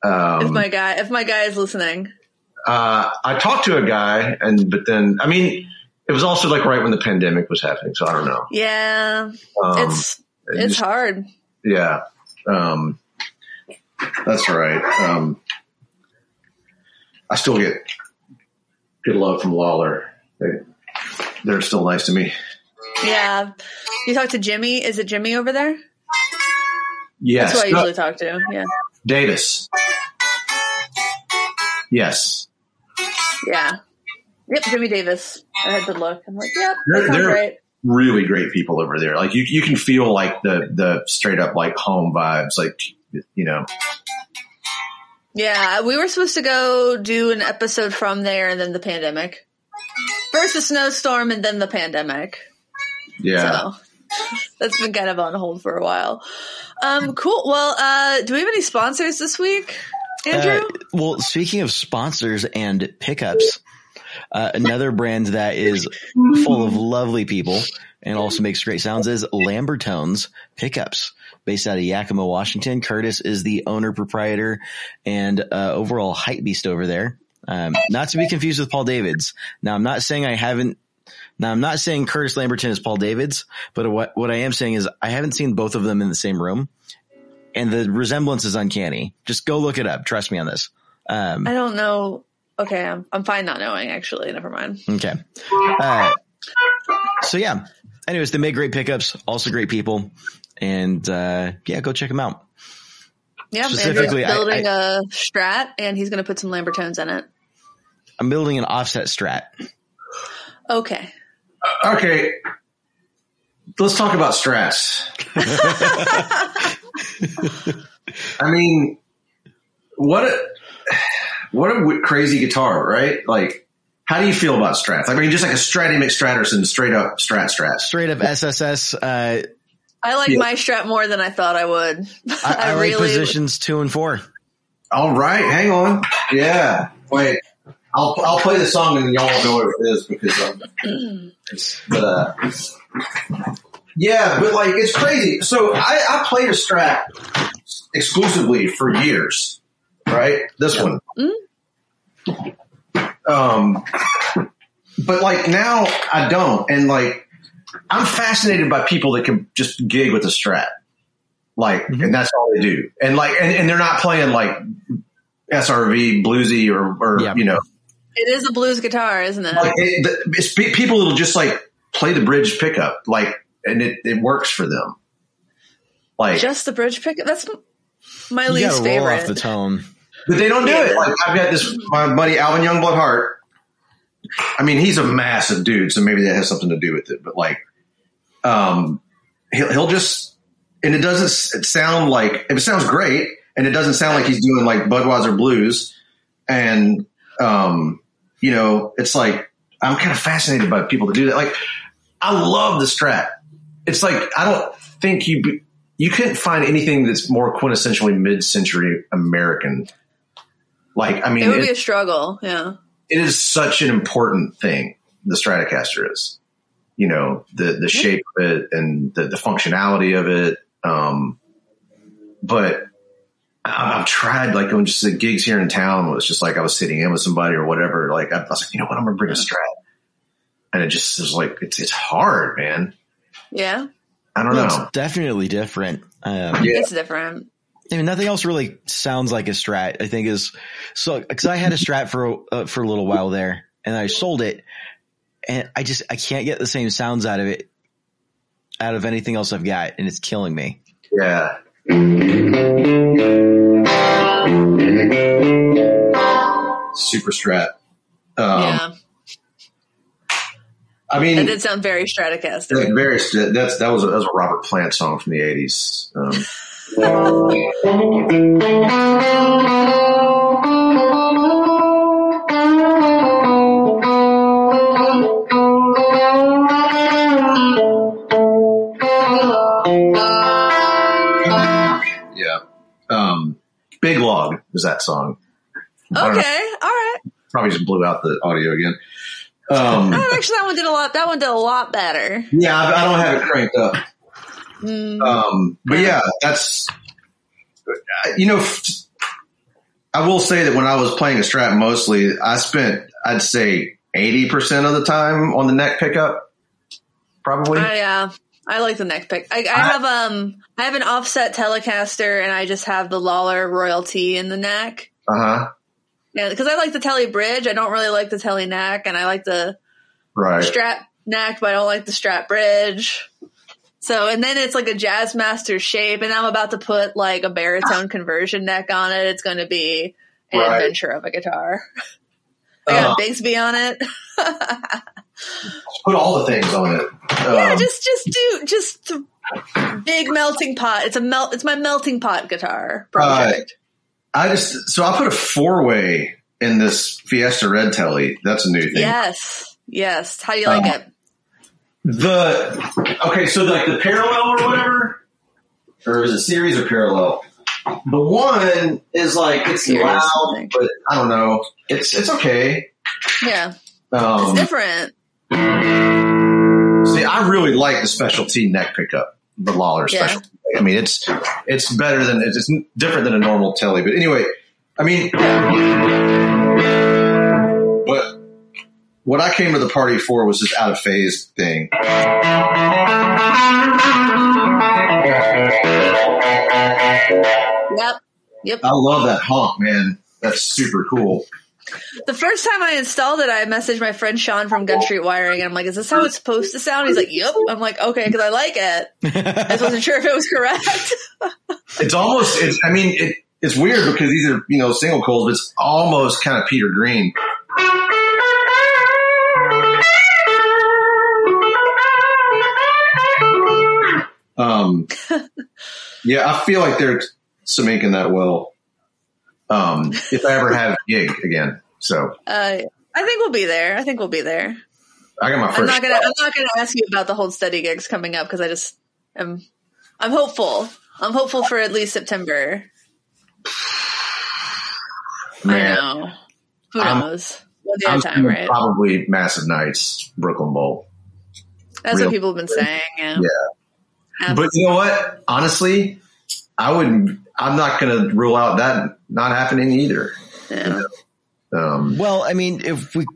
[SPEAKER 3] Um,
[SPEAKER 1] if my guy, if my guy is listening,
[SPEAKER 3] uh, I talked to a guy, and but then I mean, it was also like right when the pandemic was happening, so I don't know.
[SPEAKER 1] yeah,
[SPEAKER 3] Um,
[SPEAKER 1] it's it's
[SPEAKER 3] just-
[SPEAKER 1] hard.
[SPEAKER 3] yeah, um, that's right. Um, I still get good love from Lollar. They, they're still nice to me.
[SPEAKER 1] Yeah, you talk to Jimmy. Is it Jimmy over there?
[SPEAKER 3] Yes,
[SPEAKER 1] That's who I
[SPEAKER 3] No,
[SPEAKER 1] usually talk to. Yeah,
[SPEAKER 3] Davis. Yes,
[SPEAKER 1] yeah, yep. Jimmy Davis. I had to look. I'm like, yep,
[SPEAKER 3] They're- they're-
[SPEAKER 1] right.
[SPEAKER 3] really great people over there. Like you, you can feel like the the straight up like home vibes. Like you know,
[SPEAKER 1] Yeah, we were supposed to go do an episode from there, and then the pandemic. First the snowstorm, and then the pandemic.
[SPEAKER 3] yeah.
[SPEAKER 1] So that's been kind of on hold for a while. Um, cool. Well, uh, do we have any sponsors this week, Andrew?
[SPEAKER 2] Uh, well, speaking of sponsors and pickups, uh, another brand that is full of lovely people and also makes great sounds is Lambertones Pickups. Based out of Yakima, Washington. Curtis is the owner, proprietor, and uh, overall hype beast over there. Um, not to be confused with Paul Davids. Now, I'm not saying I haven't. Now, I'm not saying Curtis Lamberton is Paul Davids, but what what I am saying is I haven't seen both of them in the same room, and the resemblance is uncanny. Just go look it up. Trust me on this. Um,
[SPEAKER 1] I don't know. Okay, I'm, I'm fine not knowing. Actually, never mind.
[SPEAKER 2] Okay. Uh, so yeah. Anyways, they make great pickups, also great people, and uh, yeah, go check them out.
[SPEAKER 1] Yeah, Andrew's
[SPEAKER 2] Specifically, I-
[SPEAKER 1] building a Strat, and he's going to put some Lambertones in it.
[SPEAKER 2] I'm building an offset strat.
[SPEAKER 1] Okay.
[SPEAKER 3] Okay, let's talk about strats. I mean, what a what a crazy guitar, right? Like, how do you feel about strats? I mean, just like a Stratty McStratterson, straight up strat strat.
[SPEAKER 2] Straight up SSS. Uh,
[SPEAKER 1] I like
[SPEAKER 3] Yeah.
[SPEAKER 1] my Strat more than I thought I would.
[SPEAKER 2] I, I, like
[SPEAKER 1] really
[SPEAKER 2] positions two and four.
[SPEAKER 3] All right, hang on. Yeah, wait. I'll I'll play the song and y'all won't know what it is because um, but uh, yeah, but like it's crazy. So I I played a Strat exclusively for years, right? This one. Um, but like now I don't, and like I'm fascinated by people that can just gig with a Strat, like, and that's all they do, and like, and, and they're not playing like SRV bluesy or or
[SPEAKER 2] Yeah.
[SPEAKER 3] you know
[SPEAKER 1] It is a blues guitar, isn't it?
[SPEAKER 3] like it, the, it's pe- people that'll just like play the bridge pickup, like, and it, it works for them. Like,
[SPEAKER 1] Just the bridge pickup. That's my
[SPEAKER 2] You
[SPEAKER 1] least
[SPEAKER 2] gotta roll
[SPEAKER 1] favorite.
[SPEAKER 2] off the tone.
[SPEAKER 3] but they don't do it. Like, I've got this my buddy Alvin Youngblood Hart. I mean, he's a massive dude, so maybe that has something to do with it. But like, um, he'll he'll just and it doesn't s- sound like it sounds great, and it doesn't sound like he's doing like Budweiser blues, and um, you know, it's like I'm kind of fascinated by people that do that. Like, I love the Strat. It's like I don't think you be, you couldn't find anything that's more quintessentially mid-century American. Like, I mean,
[SPEAKER 1] it would
[SPEAKER 3] it-
[SPEAKER 1] be a struggle. Yeah.
[SPEAKER 3] it is such an important thing. The Stratocaster is, you know, the the shape of it and the, the functionality of it. Um, but I've tried like going just at gigs here in town. It Was just like I was sitting in with somebody or whatever. Like I was like, you know what, I'm gonna bring a Strat, and it just is like it's it's hard, man.
[SPEAKER 1] Yeah.
[SPEAKER 3] I don't
[SPEAKER 2] No,
[SPEAKER 3] know.
[SPEAKER 2] it's definitely different. Um,
[SPEAKER 3] Yeah.
[SPEAKER 1] It's different.
[SPEAKER 2] I mean, nothing else really sounds like a strat. I think is so because I had a strat for uh, for a little while there, and I sold it, and I just I can't get the same sounds out of it, out of anything else I've got, and it's killing me.
[SPEAKER 3] Yeah. Super Strat. Um,
[SPEAKER 1] yeah.
[SPEAKER 3] I mean,
[SPEAKER 1] That did sound very Stratocaster.
[SPEAKER 3] That's very. That's that was a, that was a Robert Plant song from the eighties. Um, Big Log is that song. I don't know,
[SPEAKER 1] Okay. All right.
[SPEAKER 3] probably just blew out the audio again. Um,
[SPEAKER 1] Oh, actually, that one did a lot. That one did a lot better.
[SPEAKER 3] yeah, I, I don't have it cranked up.
[SPEAKER 1] Mm,
[SPEAKER 3] Um, but yeah, that's you know, I will say that when I was playing a Strat mostly, I spent, I'd say 80% of the time on the neck pickup. Probably.
[SPEAKER 1] I, uh, I like the neck pick. I, I have um I have an offset Telecaster and I just have the Lollar Royal T in the neck.
[SPEAKER 3] Uh huh.
[SPEAKER 1] Yeah, because I like the Tele bridge. I don't really like the Tele neck, and I like the
[SPEAKER 3] Right.
[SPEAKER 1] Strat neck, but I don't like the strap bridge. So, and then it's like a Jazzmaster shape, and I'm about to put like a baritone conversion neck on it. It's going to be an
[SPEAKER 3] Right.
[SPEAKER 1] adventure of a guitar. I got
[SPEAKER 3] Uh,
[SPEAKER 1] Bigsby on it.
[SPEAKER 3] put all the things on it.
[SPEAKER 1] yeah,
[SPEAKER 3] Um,
[SPEAKER 1] just just do just big melting pot. It's a melt. It's my melting pot guitar project.
[SPEAKER 3] I just, so I put a four way in this Fiesta Red Telly. That's a new thing.
[SPEAKER 1] yes, yes. How do you like
[SPEAKER 3] Uh,
[SPEAKER 1] it?
[SPEAKER 3] The okay, so like the parallel or whatever, or is it series or parallel? The one is like it's
[SPEAKER 1] Series,
[SPEAKER 3] loud, but I don't know. It's it's okay.
[SPEAKER 1] Yeah,
[SPEAKER 3] Um,
[SPEAKER 1] it's different.
[SPEAKER 3] See, I really like the specialty neck pickup, the Lollar
[SPEAKER 1] Yeah.
[SPEAKER 3] specialty. I mean, it's it's better than it's, different than a normal telly. But anyway, I mean, what what I came to the party for was this out of phase thing.
[SPEAKER 1] Yep, yep.
[SPEAKER 3] I love that honk, man. That's super cool.
[SPEAKER 1] The first time I installed it, I messaged my friend Sean from Gun Street Wiring, and I'm like, "Is this how it's supposed to sound?" He's like, "Yep." I'm like, "Okay," because I like it. I just wasn't sure if it was correct.
[SPEAKER 3] It's almost. It's. I mean, it, it's weird because these are you know single coils, but it's almost kind of Peter Green. Um, yeah, I feel like they're making that well. Um, if I ever have a gig again, so
[SPEAKER 1] Uh, I think we'll be there. I think we'll be there.
[SPEAKER 3] I got my
[SPEAKER 1] I'm
[SPEAKER 3] first.
[SPEAKER 1] not gonna. I'm not gonna ask you about the Hold Steady gigs coming up because I just am. I'm hopeful. I'm hopeful for at least September.
[SPEAKER 3] Man.
[SPEAKER 1] I know. Who
[SPEAKER 3] I'm-
[SPEAKER 1] knows? One day at
[SPEAKER 3] I'm
[SPEAKER 1] a time, right?
[SPEAKER 3] probably Massive Nights, Brooklyn Bowl.
[SPEAKER 1] That's
[SPEAKER 3] real-
[SPEAKER 1] what people have been saying. Yeah.
[SPEAKER 3] Yeah. But you know what? Honestly, I would. I'm not going to rule out that not happening either.
[SPEAKER 1] Yeah.
[SPEAKER 3] Um,
[SPEAKER 2] Well, I mean, if we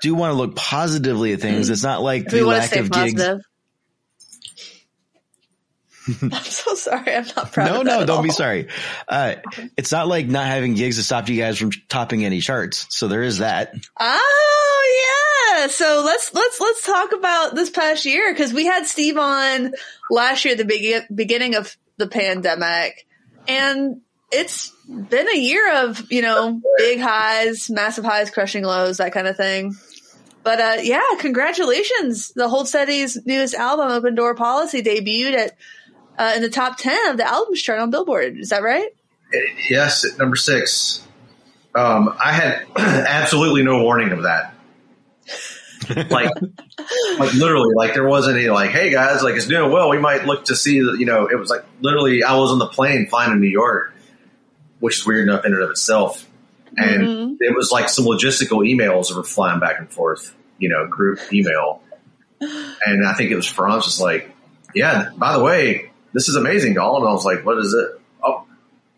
[SPEAKER 2] do want to look positively at things, it's not like
[SPEAKER 1] we
[SPEAKER 2] the
[SPEAKER 1] want to
[SPEAKER 2] lack
[SPEAKER 1] stay
[SPEAKER 2] of gigs.
[SPEAKER 1] positive. I'm so sorry. I'm not proud.
[SPEAKER 2] No,
[SPEAKER 1] of that
[SPEAKER 2] no,
[SPEAKER 1] at
[SPEAKER 2] don't be sorry. Uh, it's not like not having gigs to stop you guys from topping any charts. So there is that.
[SPEAKER 1] Oh yeah. So let's let's let's talk about this past year because we had Steve on last year at the begin, beginning of the pandemic, and it's been a year of you know big highs, massive highs, crushing lows, that kind of thing. But uh, yeah, congratulations! The Hold Steady's newest album, Open Door Policy, debuted at uh, in the top ten of the albums chart on Billboard. Is that right?
[SPEAKER 3] yes, at number six. Um, I had absolutely no warning of that. Like, like literally, like there wasn't any like, hey guys, like it's doing well. We might look to see that. You know, it was like literally, I was on the plane flying to New York, which is weird enough in and of itself. And
[SPEAKER 1] Mhm.
[SPEAKER 3] it was like some logistical emails that were flying back and forth, you know, group email. And I think it was Franz was like, yeah, by the way, this is amazing, y'all. And I was like, what is it? Oh,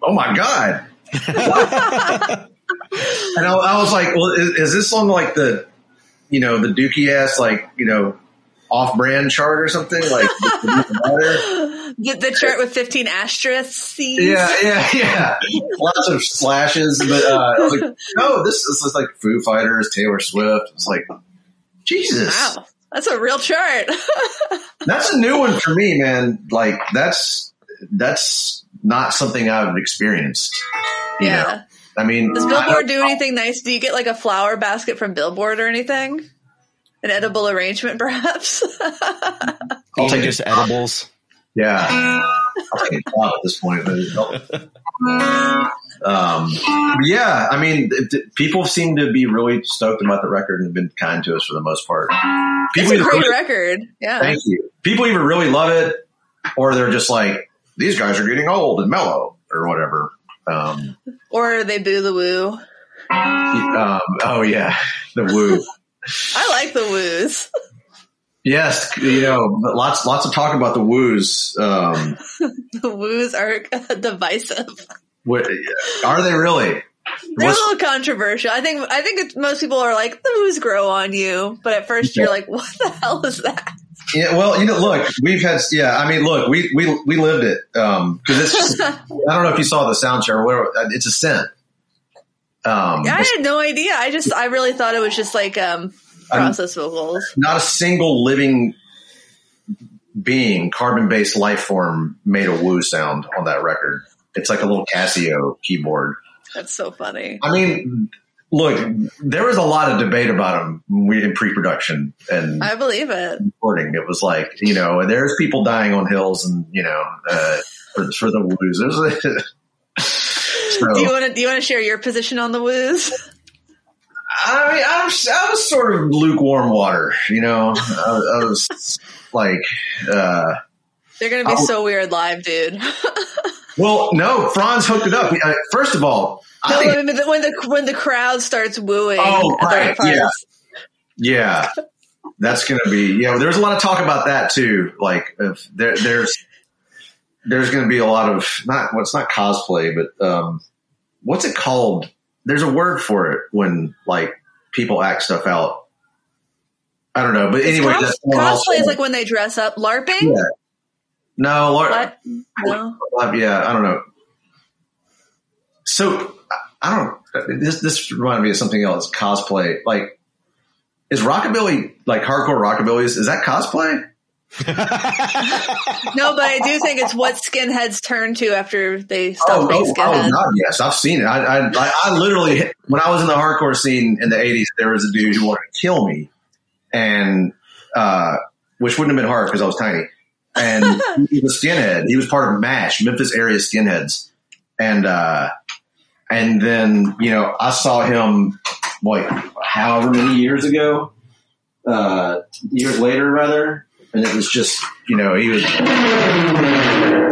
[SPEAKER 3] oh my God. And I, I was like, well, is, is this on like the, you know, the dookie ass, like, you know, off brand chart or something? Like,
[SPEAKER 1] the, the chart with 15 asterisks.
[SPEAKER 3] yeah, yeah, yeah. Lots of slashes. But uh, I was like, no, this is like Foo Fighters, Taylor Swift. It's like, Jesus.
[SPEAKER 1] Wow. That's a real chart.
[SPEAKER 3] That's a new one for me, man. Like, that's, that's not something I've experienced. You
[SPEAKER 1] yeah.
[SPEAKER 3] know? I mean,
[SPEAKER 1] Does Billboard
[SPEAKER 3] don't-
[SPEAKER 1] anything nice? Do you get like a flower basket from Billboard or anything? An edible arrangement, perhaps?
[SPEAKER 3] I'll take
[SPEAKER 2] just edibles.
[SPEAKER 3] Yeah. I'll take a job at this point. Um, but yeah, I mean, th- th- people seem to be really stoked about the record and have been kind to us for the most part.
[SPEAKER 1] it's
[SPEAKER 3] People
[SPEAKER 1] a
[SPEAKER 3] either
[SPEAKER 1] great
[SPEAKER 3] really,
[SPEAKER 1] record. Yeah.
[SPEAKER 3] thank you. People either really love it or they're just like, these guys are getting old and mellow or whatever. Um,
[SPEAKER 1] Or they boo the woo.
[SPEAKER 3] um, oh yeah, the woo.
[SPEAKER 1] I like the woos.
[SPEAKER 3] Yes, you know, lots lots of talk about the woos. Um,
[SPEAKER 1] The woos are divisive.
[SPEAKER 3] What, are they really?
[SPEAKER 1] They're
[SPEAKER 3] What's-
[SPEAKER 1] a little controversial. I think I think it's, most people are like the moves grow on you, but at first you're like, what the hell is that?
[SPEAKER 3] Yeah, well, you know, look, we've had, yeah, I mean, look, we, we, we lived it. Um, cause it's I don't know if you saw the sound chart or whatever. It's a scent. Um,
[SPEAKER 1] I had no idea. I just I really thought it was just like um process vocals.
[SPEAKER 3] not a single living being, carbon based life form made a woo sound on that record. It's like a little Casio keyboard.
[SPEAKER 1] That's so funny.
[SPEAKER 3] I mean, look, there was a lot of debate about them in pre-production and
[SPEAKER 1] I believe it.
[SPEAKER 3] recording. It was like, you know, and there's people dying on hills and, you know, uh, for, for the woos. So,
[SPEAKER 1] Do you want to do you want to share your position on the woos?
[SPEAKER 3] I mean, I was, I was sort of lukewarm water, you know, I, I was like, uh,
[SPEAKER 1] They're gonna be
[SPEAKER 3] I
[SPEAKER 1] so weird live, dude.
[SPEAKER 3] well, no, Franz hooked it up. Uh, First of all, I think,
[SPEAKER 1] when the when the when the crowd starts wooing
[SPEAKER 3] Oh, right, yeah. yeah, that's going to be, yeah, There's a lot of talk about that too. Like if there, there's, there's going to be a lot of not, well, it's not cosplay, but, um, what's it called? There's a word for it when like people act stuff out. I don't know, but anyway,
[SPEAKER 1] Cos-
[SPEAKER 3] that's one also-
[SPEAKER 1] cosplay is like when they dress up. LARPing?
[SPEAKER 3] Yeah. no,
[SPEAKER 1] What? No.
[SPEAKER 3] Yeah, I don't know. So I- I don't. This this reminded me of something else. Cosplay, like, is rockabilly like hardcore rockabilly? Is, is that cosplay?
[SPEAKER 1] No, but I do think it's what skinheads turn to after they stop being
[SPEAKER 3] oh,
[SPEAKER 1] skinheads.
[SPEAKER 3] God, yes, I've seen it. I, I, I, I literally, when I was in the hardcore scene in the '80s, there was a dude who wanted to kill me, and uh, which wouldn't have been hard because I was tiny. And he was a skinhead. He was part of MASH, Memphis area skinheads, and uh, and then you know I saw him like however many years ago, uh, years later rather, and it was just you know he was.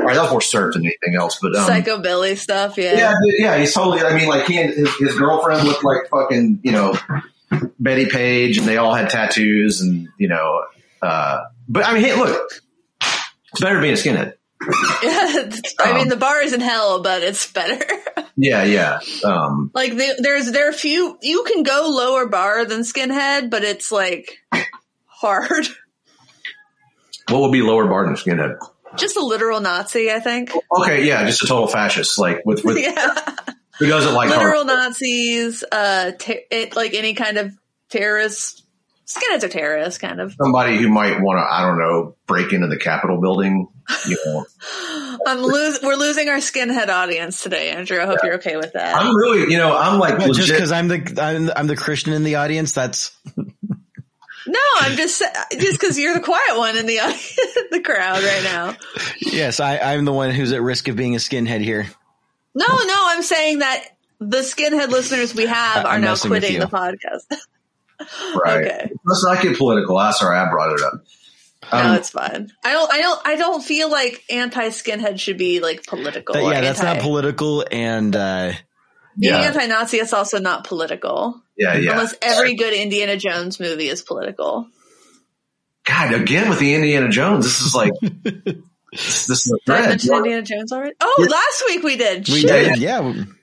[SPEAKER 3] Right, that was more surf than anything else, but um,
[SPEAKER 1] Psychobilly stuff, yeah.
[SPEAKER 3] yeah, yeah, he's totally. I mean, like he and his, his girlfriend looked like fucking, you know, Bettie Page, and they all had tattoos, and you know. Uh, but I mean, hey, look, it's better being a skinhead.
[SPEAKER 1] I mean, the bar is in hell, but it's better.
[SPEAKER 3] Yeah, yeah. Um,
[SPEAKER 1] like the, there's there are few you can go lower bar than skinhead, but it's like hard.
[SPEAKER 3] what would be lower bar than skinhead?
[SPEAKER 1] Just a literal Nazi, I think.
[SPEAKER 3] Okay, yeah, just a total fascist, like with with
[SPEAKER 1] yeah,
[SPEAKER 3] who doesn't like hard-
[SPEAKER 1] literal Nazis. Uh, te- it like any kind of terrorist. Skinheads are terrorists, kind of.
[SPEAKER 3] somebody who might want to, I don't know, break into the Capitol building. You know,
[SPEAKER 1] I'm lose. We're losing our skinhead audience today, Andrew. I hope you're okay with that.
[SPEAKER 3] I'm really, you know, I'm like
[SPEAKER 2] Well, just because I'm the I'm, I'm the Christian in the audience, that's
[SPEAKER 1] no, I'm just just because you're the quiet one in the the crowd right now.
[SPEAKER 2] yes, I, I'm the one who's at risk of being a skinhead here.
[SPEAKER 1] No, no, I'm saying that the skinhead listeners we have are
[SPEAKER 2] I'm
[SPEAKER 1] now quitting the podcast.
[SPEAKER 3] right.
[SPEAKER 1] okay.
[SPEAKER 3] Let's not get political. I'm sorry, I brought it up.
[SPEAKER 1] No,
[SPEAKER 3] Um,
[SPEAKER 1] it's fine. I don't. I don't. I don't feel like anti-skinhead should be like political.
[SPEAKER 2] That-
[SPEAKER 1] or
[SPEAKER 2] yeah, that's
[SPEAKER 1] anti-
[SPEAKER 2] not political, and uh,
[SPEAKER 1] Being
[SPEAKER 3] yeah,
[SPEAKER 1] anti-Nazi is also not political.
[SPEAKER 3] yeah, yeah.
[SPEAKER 1] Unless every good Indiana Jones movie is political.
[SPEAKER 3] God, again with the Indiana Jones, this is like this, this is a
[SPEAKER 1] Did I
[SPEAKER 3] thread.
[SPEAKER 1] mention Indiana Jones already? Oh, last week we did.
[SPEAKER 2] we
[SPEAKER 1] Shit.
[SPEAKER 2] did, yeah.
[SPEAKER 1] Listen,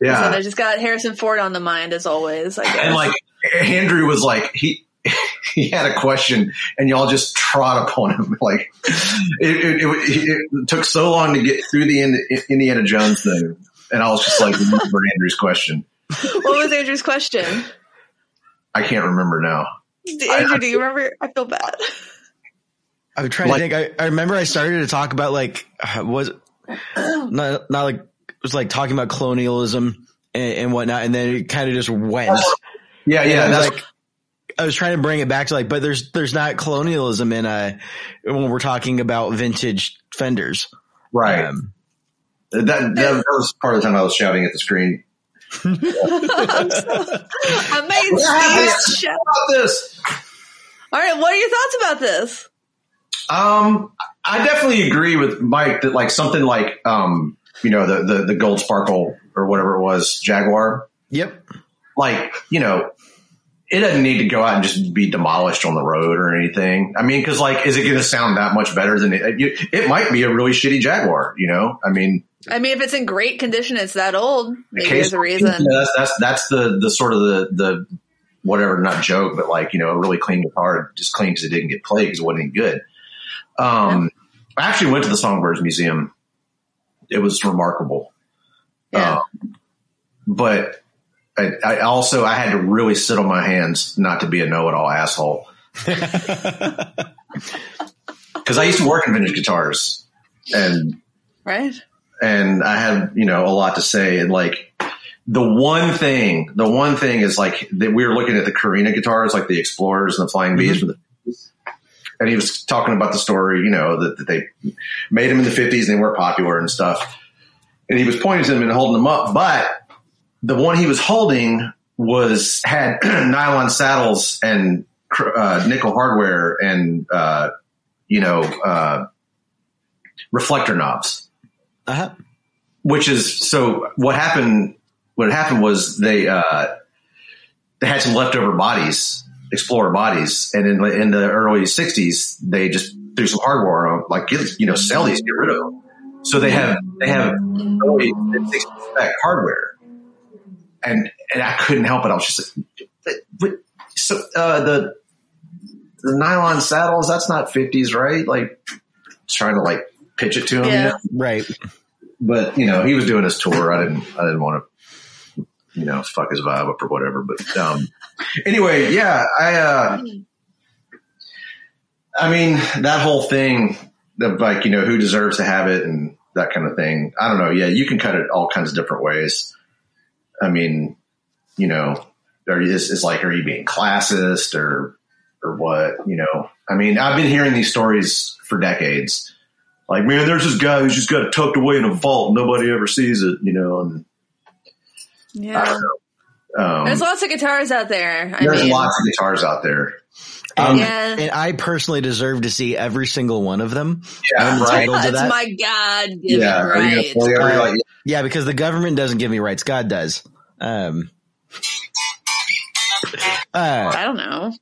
[SPEAKER 3] Yeah,
[SPEAKER 1] I just got Harrison Ford on the mind as always. I guess.
[SPEAKER 3] and like Andrew was like he he had a question, and y'all just trot upon him. Like it, it, it, it took so long to get through the Indiana Jones thing, and I was just like, remember Andrew's question.
[SPEAKER 1] what was Andrew's question?
[SPEAKER 3] I can't remember now.
[SPEAKER 1] Andrew, do you remember? I feel bad.
[SPEAKER 2] I'm trying
[SPEAKER 3] Like-
[SPEAKER 2] to think. I, I remember I started to talk about like uh, was not not like it was like talking about colonialism and, and whatnot, and then it kind of just went.
[SPEAKER 3] Yeah, yeah,
[SPEAKER 2] I
[SPEAKER 3] that's
[SPEAKER 2] like I was trying to bring it back to like, but there's there's not colonialism in uh when we're talking about vintage fenders.
[SPEAKER 3] right.
[SPEAKER 2] Um,
[SPEAKER 3] that, that that was part of the time I was shouting at the screen.
[SPEAKER 1] I made
[SPEAKER 3] Yeah.
[SPEAKER 1] Steve's show.
[SPEAKER 3] About this.
[SPEAKER 1] All right, what are your thoughts about this?
[SPEAKER 3] Um, I definitely agree with Mike that like something like um, you know, the the, the gold sparkle or whatever it was, Jaguar.
[SPEAKER 2] yep.
[SPEAKER 3] Like, you know, it doesn't need to go out and just be demolished on the road or anything. I mean, cause like, is it going to sound that much better than it? It, it might be a really shitty Jaguar, you know? I mean,
[SPEAKER 1] I mean, if it's in great condition, it's that old. Maybe there's a reason.
[SPEAKER 3] Yeah, that's that's that's the the sort of the the whatever not joke, but like you know a really clean guitar, just clean because it didn't get played because it wasn't any good. Um, I actually went to the Songbirds Museum. It was remarkable.
[SPEAKER 1] Yeah.
[SPEAKER 3] Uh, but I, I also I had to really sit on my hands not to be a know-it-all asshole. Because I used to work in vintage guitars and
[SPEAKER 1] right.
[SPEAKER 3] and I had you know a lot to say. And like the one thing the one thing is like that we were looking at the Korina guitars like the Explorers and the Flying Vs mm-hmm. the and he was talking about the story you know that, that they made them in the 50s and they weren't popular and stuff. And he was pointing to them and holding them up. But the one he was holding was had nylon saddles and uh, nickel hardware and uh, you know uh, reflector knobs
[SPEAKER 2] Uh-huh.
[SPEAKER 3] which is so what happened what happened was they uh they had some leftover bodies explorer bodies and in, in the early 60s they just threw some hardware on them, like get, you know sell these get rid of them so they have they have early 60s spec hardware and and i couldn't help it i was just like but, but, so uh the the nylon saddles that's not 50s right like trying to like pitch it to him you know?
[SPEAKER 2] Right.
[SPEAKER 3] but you know, he was doing his tour. I didn't, I didn't want to, you know, fuck his vibe up or whatever. But um, anyway, yeah, I, uh, I mean, that whole thing of like, you know, who deserves to have it and that kind of thing. I don't know. Yeah, you can cut it all kinds of different ways. I mean, you know, are you, it's, it's like, are you being classist or, or what? You know, I mean, I've been hearing these stories for decades like, man, there's this guy who's just got it tucked away in a vault. Nobody ever sees it, you know, and
[SPEAKER 1] Yeah.
[SPEAKER 3] Um,
[SPEAKER 1] There's lots of guitars out there. I
[SPEAKER 3] there's
[SPEAKER 1] mean,
[SPEAKER 3] lots of guitars out there.
[SPEAKER 2] And,
[SPEAKER 1] Yeah.
[SPEAKER 2] and I personally deserve to see every single one of them.
[SPEAKER 3] Yeah,
[SPEAKER 2] I'm
[SPEAKER 3] right.
[SPEAKER 2] to
[SPEAKER 1] that's
[SPEAKER 2] that.
[SPEAKER 1] my God given
[SPEAKER 3] Yeah, are gonna
[SPEAKER 1] right.
[SPEAKER 3] every, like,
[SPEAKER 2] Yeah, because the government doesn't give me rights. God does. Um, uh,
[SPEAKER 1] I don't know.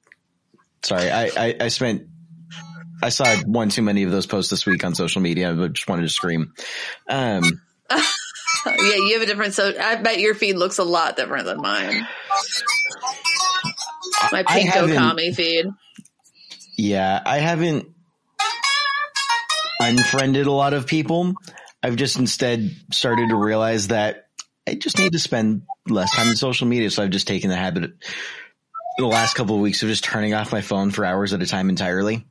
[SPEAKER 2] sorry, I, I, I spent, I saw one too many of those posts this week on social media, but just wanted to scream. Um,
[SPEAKER 1] Yeah, you have a different. So I bet your feed looks a lot different than mine. My
[SPEAKER 2] I
[SPEAKER 1] Pinko
[SPEAKER 2] haven't-
[SPEAKER 1] Kami feed.
[SPEAKER 2] Yeah, I haven't unfriended a lot of people. I've just instead started to realize that I just need to spend less time on social media. So I've just taken the habit the last couple of weeks of just turning off my phone for hours at a time entirely.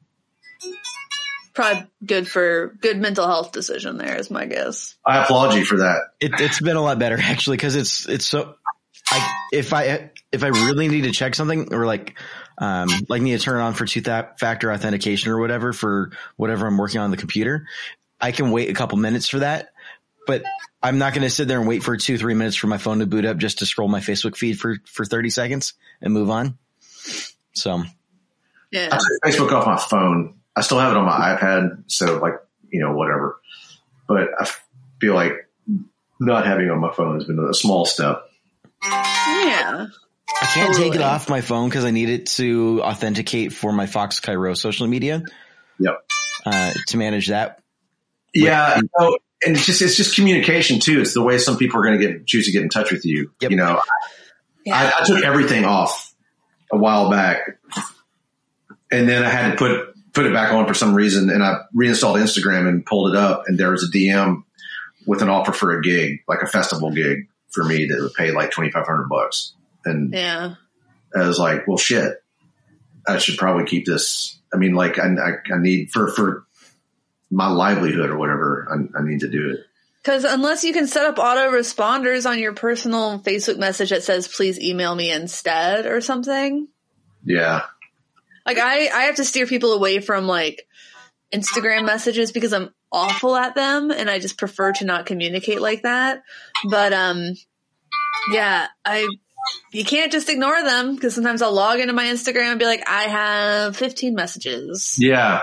[SPEAKER 1] Probably good for good mental health decision. There is my guess.
[SPEAKER 3] I applaud you for that.
[SPEAKER 2] It, it's been a lot better actually because it's it's so. I if I if I really need to check something or like um like need to turn on for two factor authentication or whatever for whatever I'm working on the computer, I can wait a couple minutes for that. But I'm not going to sit there and wait for two three minutes for my phone to boot up just to scroll my Facebook feed for for 30 seconds and move on. So
[SPEAKER 3] I took Facebook off my phone. I still have it on my iPad, so like you know whatever. But I feel like not having it on my phone has been a small step.
[SPEAKER 1] yeah.
[SPEAKER 2] I can't take it off my phone because I need it to authenticate for my Fox Cairo social media
[SPEAKER 3] Yep.
[SPEAKER 2] uh, to manage that.
[SPEAKER 3] Yeah, you know, and it's just it's just communication too. It's the way some people are going to get choose to get in touch with you.
[SPEAKER 2] Yep.
[SPEAKER 3] You know,
[SPEAKER 1] Yeah.
[SPEAKER 3] I, I took everything off a while back, and then I had to put put it back on for some reason, and I reinstalled Instagram and pulled it up, and there was a DM with an offer for a gig, like a festival gig for me that would pay like twenty five hundred bucks, and
[SPEAKER 1] Yeah.
[SPEAKER 3] I was like, well, shit, I should probably keep this. I mean, like I, I, I need for for my livelihood or whatever, I, I need to do it.
[SPEAKER 1] Because unless you can set up auto responders on your personal Facebook message that says "Please email me instead" or something,
[SPEAKER 3] Yeah.
[SPEAKER 1] like I I have to steer people away from like Instagram messages because I'm awful at them and I just prefer to not communicate like that. But um, yeah, I you can't just ignore them because sometimes I'll log into my Instagram and be like, I have 15 messages,
[SPEAKER 3] Yeah.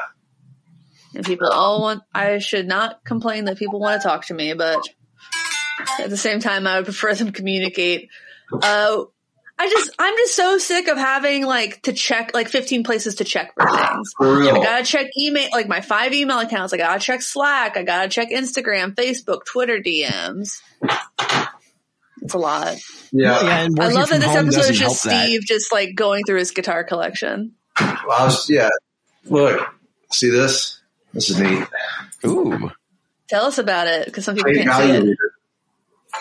[SPEAKER 1] and people all want. I should not complain that people want to talk to me, but at the same time, I would prefer them communicate. Uh, I just, I'm just so sick of having like to check, like 15 places to check for things.
[SPEAKER 3] For real.
[SPEAKER 1] I gotta check email, like my five email accounts. I gotta check Slack. I gotta check Instagram, Facebook, Twitter DMs. It's a lot.
[SPEAKER 3] Yeah.
[SPEAKER 2] yeah, and
[SPEAKER 1] I love that this episode is just
[SPEAKER 2] help that.
[SPEAKER 1] Steve just like going through his guitar collection.
[SPEAKER 3] Well, I was, yeah. Look, see this? This is neat.
[SPEAKER 2] Ooh,
[SPEAKER 1] Tell us about it because some people
[SPEAKER 3] Great
[SPEAKER 1] can't see
[SPEAKER 3] value.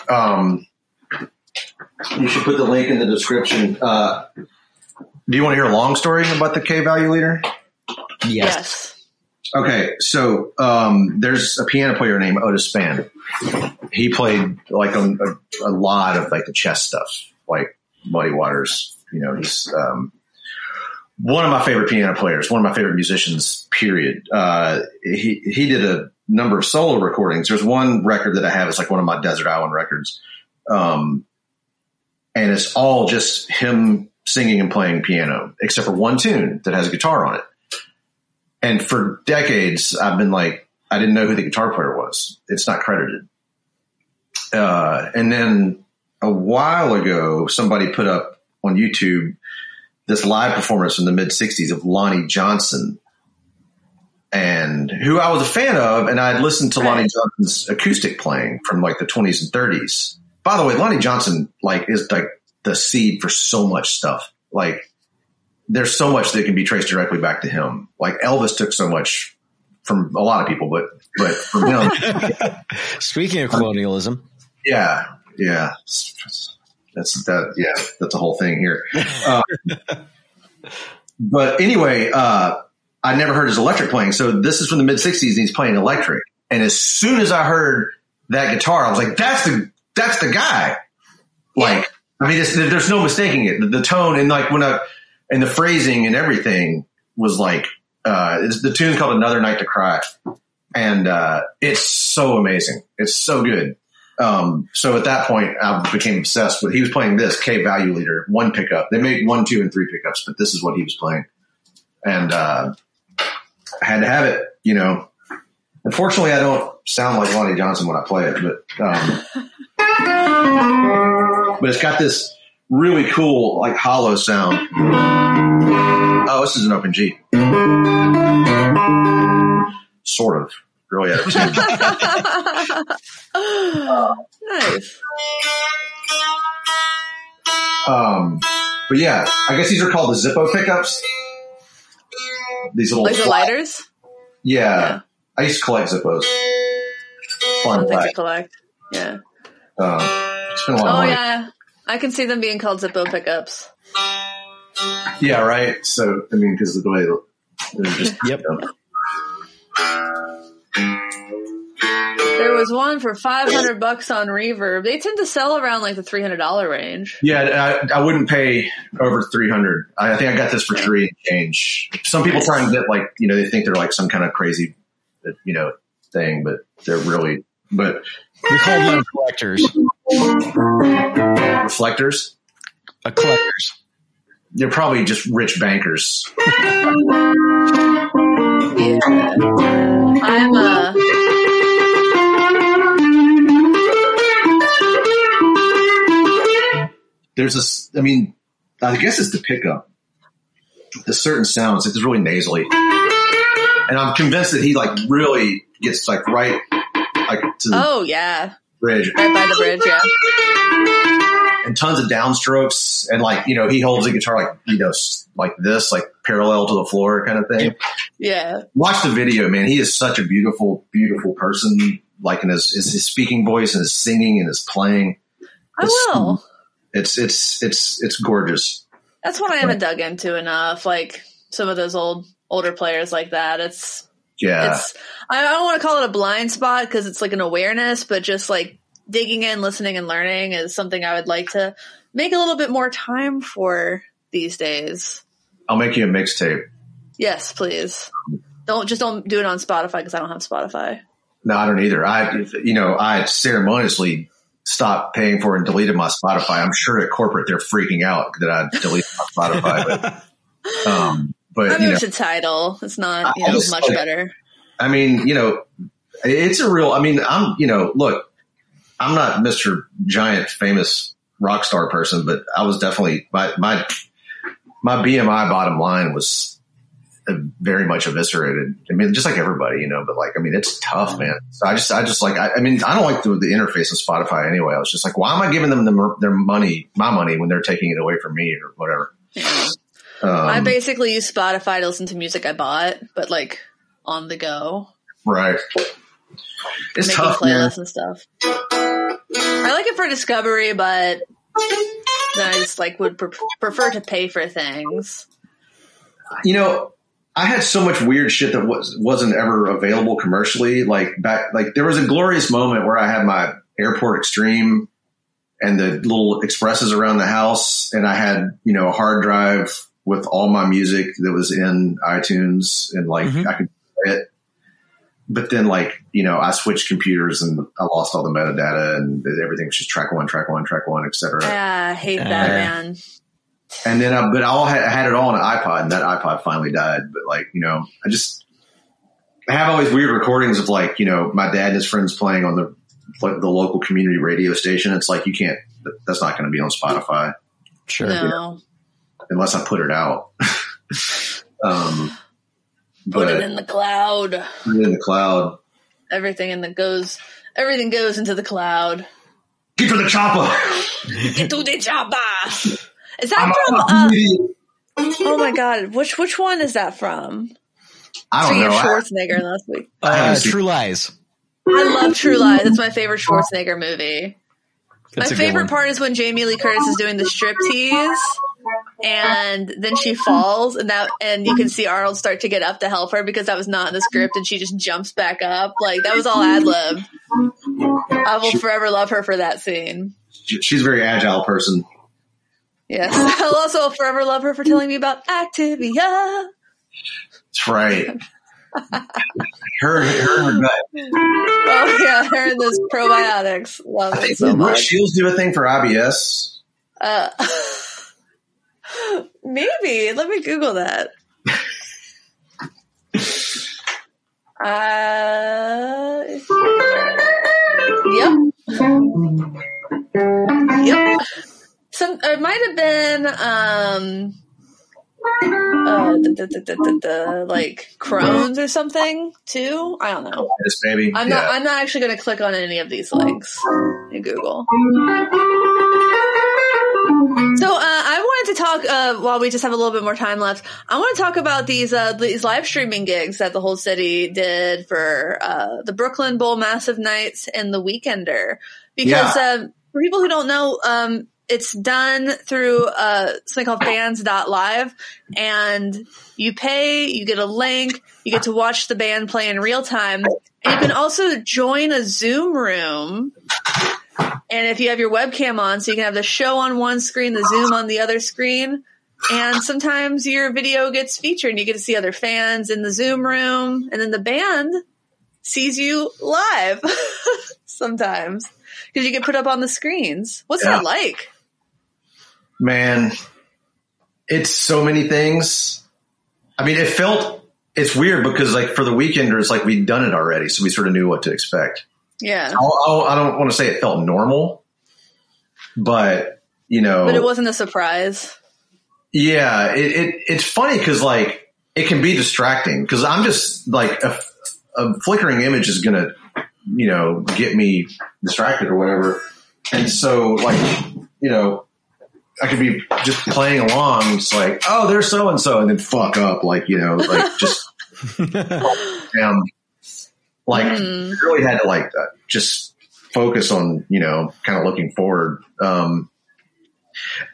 [SPEAKER 1] it.
[SPEAKER 3] Um, you should put the link in the description. Uh, do you want to hear a long story about the Kay Value Leader?
[SPEAKER 2] yes.
[SPEAKER 1] Yes.
[SPEAKER 3] Okay, so um, there's a piano player named Otis Spann. He played like a, a, lot of like the chess stuff, like Muddy Waters. You know, he's um, one of my favorite piano players, one of my favorite musicians. Period. Uh, he he did a number of solo recordings. There's one record that I have. It's like one of my Desert Island records, um, and it's all just him singing and playing piano, except for one tune that has a guitar on it and for decades I've been like, I didn't know who the guitar player was. It's not credited. Uh, and then a while ago, somebody put up on YouTube this live performance from the mid '60s of Lonnie Johnson, and who I was a fan of, and I had listened to. Lonnie Johnson's acoustic playing from like the 20s and 30s. By the way, Lonnie Johnson like is like the seed for so much stuff. Like there's so much that can be traced directly back to him. Like Elvis took so much from a lot of people, but but from him,
[SPEAKER 2] Speaking of colonialism,
[SPEAKER 3] yeah, yeah, that's that. Yeah, that's the whole thing here. Uh, but anyway, uh, I never heard his electric playing. So this is from the mid '60s, and he's playing electric. And as soon as I heard that guitar, I was like, "That's the that's the guy." Like, I mean, it's, there's no mistaking it. The, the tone and like when I and the phrasing and everything was like uh, the tune's called "Another Night to Cry," and uh, it's so amazing. It's so good. Um, so at that point, I became obsessed with. He was playing this Kay Value Leader, one pickup. They made one, two, and three pickups, but this is what he was playing, and uh, I had to have it. You know, unfortunately, I don't sound like Lonnie Johnson when I play it, but um, but it's got this really cool, like hollow sound. Oh, this is an open G, sort of. Really out of tune.
[SPEAKER 1] nice.
[SPEAKER 3] Um, but yeah, I guess these are called the Zippo pickups. These little
[SPEAKER 1] Like the lighters?
[SPEAKER 3] Yeah.
[SPEAKER 1] Yeah.
[SPEAKER 3] I used to collect Zippos. Fun
[SPEAKER 1] Fun to collect. Yeah.
[SPEAKER 3] Um, spent a lot of
[SPEAKER 1] Oh
[SPEAKER 3] money.
[SPEAKER 1] yeah. I can see them being called Zippo pickups.
[SPEAKER 3] Yeah, right. So I mean, because of the way they're just
[SPEAKER 2] Yep.
[SPEAKER 1] There was one for 500 bucks on Reverb. They tend to sell around like the $300 range.
[SPEAKER 3] Yeah, I, I wouldn't pay over three hundred. I, I think I got this for three and change. Some people try and get like you know they think they're like some kind of crazy, uh, you know, thing, but they're really but
[SPEAKER 2] we call them collectors.
[SPEAKER 3] reflectors.
[SPEAKER 2] A collectors.
[SPEAKER 3] They're probably just rich bankers.
[SPEAKER 1] Yeah. I'm uh
[SPEAKER 3] there's this, I mean, I guess it's the pickup. The certain sounds, it's really nasally. And I'm convinced that he like really gets like right, like to the
[SPEAKER 1] Oh yeah.
[SPEAKER 3] bridge
[SPEAKER 1] Right by the bridge, yeah.
[SPEAKER 3] And tons of downstrokes. And like, you know, he holds the guitar like, you know, like this, like parallel to the floor kind of thing.
[SPEAKER 1] Yeah.
[SPEAKER 3] Watch the video, man. He is such a beautiful, beautiful person. Like in his, his, his speaking voice and his singing and his playing.
[SPEAKER 1] I will.
[SPEAKER 3] It's, it's, it's, it's gorgeous.
[SPEAKER 1] That's what I haven't dug into enough. Like some of those old older players like that. It's
[SPEAKER 3] Yeah.
[SPEAKER 1] it's I don't want to call it a blind spot because it's like an awareness, but just like digging in, listening, and learning is something I would like to make a little bit more time for these days.
[SPEAKER 3] I'll make you a mixtape.
[SPEAKER 1] Yes, please. Don't just don't do it on Spotify because I don't have Spotify.
[SPEAKER 3] No, I don't either. I, you know, I ceremoniously stopped paying for and deleted my Spotify. I'm sure at corporate they're freaking out that I deleted my Spotify, but, um,
[SPEAKER 1] I
[SPEAKER 3] but you know,
[SPEAKER 1] moved to Tidal. It's not you know
[SPEAKER 3] just,
[SPEAKER 1] much
[SPEAKER 3] like-
[SPEAKER 1] better.
[SPEAKER 3] I mean, you know, it's a real, I mean, I'm, you know, look, I'm not Mr. Giant famous rock star person, but I was definitely my my my BMI bottom line was very much eviscerated. I mean, just like everybody, you know. But like, I mean, it's tough, man. So I just I just like I, I mean, I don't like the, the interface of Spotify anyway. I was just like, why am I giving them the, their money, my money, when they're taking it away from me or whatever? Um,
[SPEAKER 1] I basically use Spotify to listen to music I bought, but like on the go,
[SPEAKER 3] right. It's
[SPEAKER 1] making
[SPEAKER 3] tough, man.
[SPEAKER 1] playlists and stuff. I like it for discovery, but then I just like would pre- prefer to pay for things.
[SPEAKER 3] you know, I had so much weird shit that was wasn't ever available commercially. Like back, like there was a glorious moment where I had my Airport Extreme and the little expresses around the house, and I had you know a hard drive with all my music that was in iTunes, and like
[SPEAKER 2] Mhm.
[SPEAKER 3] I could play it. But then, like you know, I switched computers and I lost all the metadata, and everything was just track one, track one, track one, etc.
[SPEAKER 1] Yeah, I hate that,
[SPEAKER 2] Uh,
[SPEAKER 1] man.
[SPEAKER 3] And then, I, but I all had, I had it all on an iPod, and that iPod finally died. But like, you know, I just I have all these weird recordings of like, you know, my dad and his friends playing on the like the local community radio station. It's like you can't. That's not going to be on Spotify
[SPEAKER 2] Sure.
[SPEAKER 1] No,
[SPEAKER 3] unless I put it out. um,
[SPEAKER 1] put
[SPEAKER 3] but
[SPEAKER 1] it in the cloud.
[SPEAKER 3] put it in the cloud.
[SPEAKER 1] Everything in the goes. Everything goes into the cloud.
[SPEAKER 3] Get to the chopper.
[SPEAKER 1] Get to the chopper. Is that
[SPEAKER 3] I'm
[SPEAKER 1] from? Uh, oh my god, which which one is that from?
[SPEAKER 3] I don't
[SPEAKER 1] Speaking
[SPEAKER 3] know.
[SPEAKER 1] of
[SPEAKER 3] I-
[SPEAKER 1] Schwarzenegger last week.
[SPEAKER 2] Uh,
[SPEAKER 3] haven't
[SPEAKER 2] True Lies.
[SPEAKER 1] I love True Lies. It's my favorite Schwarzenegger movie.
[SPEAKER 2] That's
[SPEAKER 1] my favorite part is when Jamie Lee Curtis is doing the striptease and then she falls and that and you can see Arnold start to get up to help her because that was not in the script and she just jumps back up. Like that was all ad lib. I will forever love her for that scene.
[SPEAKER 3] she's a very agile person.
[SPEAKER 1] Yes. I'll also forever love her for telling me about Activia.
[SPEAKER 3] That's right. her, her, her gut.
[SPEAKER 1] Oh yeah, her and those probiotics. Love
[SPEAKER 3] I
[SPEAKER 1] it
[SPEAKER 3] think
[SPEAKER 1] so
[SPEAKER 3] did
[SPEAKER 1] much.
[SPEAKER 3] Shields do a thing for IBS.
[SPEAKER 1] Uh, maybe. Let me Google that. Uh, yep. Yep. Some it might have been um uh like Crohn's or something too. I don't know.
[SPEAKER 3] Baby.
[SPEAKER 1] I'm
[SPEAKER 3] yeah.
[SPEAKER 1] not. I'm not actually going to click on any of these links in Google. So uh, I wanted to talk uh, while we just have a little bit more time left. I want to talk about these uh, these live streaming gigs that the Hold Steady did for uh, the Brooklyn Bowl Massive Nights and the Weekender. Because uh, for people who don't know, um, it's done through uh, something called Fans.live, and you pay, you get a link, you get to watch the band play in real time, and you can also join a Zoom room. And if you have your webcam on, so you can have the show on one screen, the Zoom on the other screen. And sometimes your video gets featured and you get to see other fans in the Zoom room. And then the band sees you live sometimes because you get put up on the screens. What's
[SPEAKER 3] Yeah.
[SPEAKER 1] that like?
[SPEAKER 3] Man, it's so many things. I mean, it felt, it's weird because like for the weekenders, like we'd done it already. So we sort of knew what to expect.
[SPEAKER 1] Yeah.
[SPEAKER 3] I'll, I'll, I don't want to say it felt normal, but you know,
[SPEAKER 1] But it wasn't a surprise.
[SPEAKER 3] Yeah, it, it it's funny because like it can be distracting because I'm just like a, a flickering image is gonna you know get me distracted or whatever, and so like you know I could be just playing along, it's like oh there's so and so, and then fuck up like you know like just um like
[SPEAKER 1] Hmm.
[SPEAKER 3] really had to like uh, just focus on you know kind of looking forward. Um,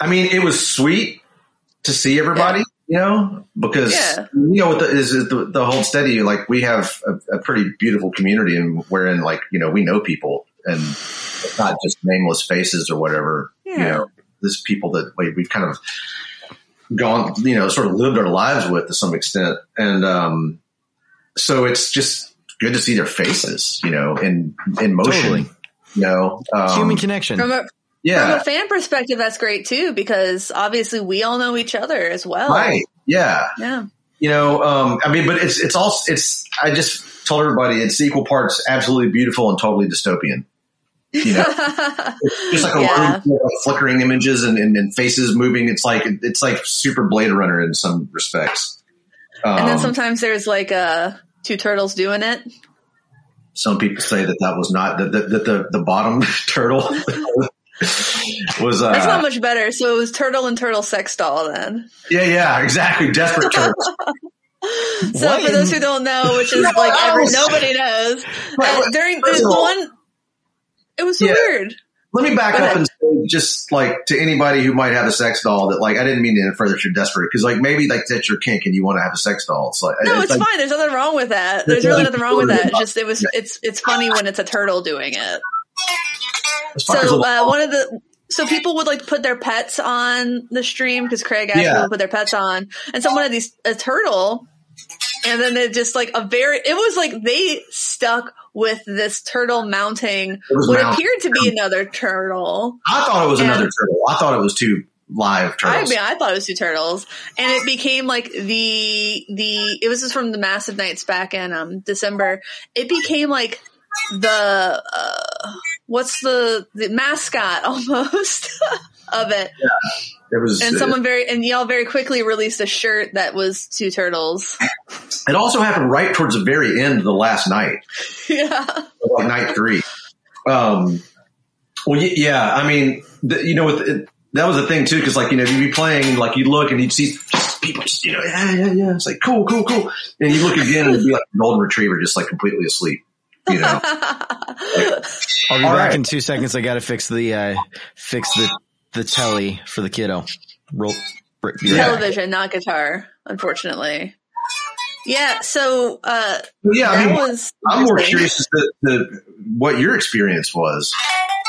[SPEAKER 3] I mean, it was sweet to see everybody, you know, because
[SPEAKER 1] Yeah.
[SPEAKER 3] you know what the, is, is the, the Hold Steady. Like we have a, a pretty beautiful community, and wherein like you know we know people, and not just nameless faces or whatever. You know, there's people that we, we've kind of gone, you know, sort of lived our lives with to some extent, and um, so it's just good to see their faces, you know, in in motion.
[SPEAKER 2] Totally.
[SPEAKER 3] You know, um,
[SPEAKER 2] Human connection.
[SPEAKER 1] From a, from a fan perspective, that's great too because obviously we all know each other as well.
[SPEAKER 3] right, yeah.
[SPEAKER 1] Yeah.
[SPEAKER 3] you know um i mean but it's it's all it's i just told everybody it's equal parts absolutely beautiful and totally dystopian You know, just like a
[SPEAKER 1] Yeah.
[SPEAKER 3] room of flickering images and, and, and faces moving. It's like it's like super Blade Runner in some respects.
[SPEAKER 1] and then
[SPEAKER 3] Um,
[SPEAKER 1] sometimes there's like uh, two turtles doing it.
[SPEAKER 3] some people say that that was not that the, that the the bottom turtle was uh,
[SPEAKER 1] That's not much better. So it was turtle and turtle sex doll then.
[SPEAKER 3] yeah yeah exactly desperate turtles.
[SPEAKER 1] So
[SPEAKER 2] What
[SPEAKER 1] for those who don't know, which is
[SPEAKER 3] No,
[SPEAKER 1] like nobody knows,
[SPEAKER 3] Right,
[SPEAKER 1] uh, during the one, it was so
[SPEAKER 3] Yeah.
[SPEAKER 1] weird.
[SPEAKER 3] Let me back
[SPEAKER 1] Go
[SPEAKER 3] up and say, just like to anybody who might have a sex doll that like I didn't mean to infer that you're desperate because like maybe like that's your kink and you want to have a sex doll. It's like
[SPEAKER 1] No, it's
[SPEAKER 3] like,
[SPEAKER 1] fine. There's nothing wrong with that.
[SPEAKER 3] There's
[SPEAKER 1] really
[SPEAKER 3] nothing
[SPEAKER 1] wrong with that. It's just it was it's it's funny when it's a turtle doing it.
[SPEAKER 3] as far as
[SPEAKER 1] So uh, one of the so people would like put their pets on the stream because Craig asked
[SPEAKER 3] Yeah.
[SPEAKER 1] people to put their pets on, and someone had these a turtle, and then they just like a very it was like they stuck with this turtle mounting what appeared to be another turtle.
[SPEAKER 3] I thought it was
[SPEAKER 1] and-
[SPEAKER 3] another turtle. I thought it was two live turtles.
[SPEAKER 1] I mean, I thought it was two turtles, and it became like the the. It was just from the massive nights back in um December. It became like the uh, what's the the mascot almost of it,
[SPEAKER 3] it was.
[SPEAKER 1] and someone very and y'all very quickly released a shirt that was two turtles.
[SPEAKER 3] it also happened right towards the very end of the last night,
[SPEAKER 1] yeah,
[SPEAKER 3] like night three. Um, well, yeah, I mean, the, you know, with it, that was the thing too, because like you know, you'd be playing, like you'd look and you'd see just people, just you know, yeah, yeah, yeah. It's like cool, cool, cool, and you look again and it'd be like a golden retriever, just like completely asleep. You know,
[SPEAKER 2] I'll be
[SPEAKER 3] All
[SPEAKER 2] back
[SPEAKER 3] right.
[SPEAKER 2] in two seconds. I got to fix the uh, fix the the telly for the kiddo. Roll. br- be right
[SPEAKER 1] television, not guitar, unfortunately. Yeah, so uh,
[SPEAKER 3] yeah. I mean,
[SPEAKER 1] was
[SPEAKER 3] I'm more curious as to, to what your experience was.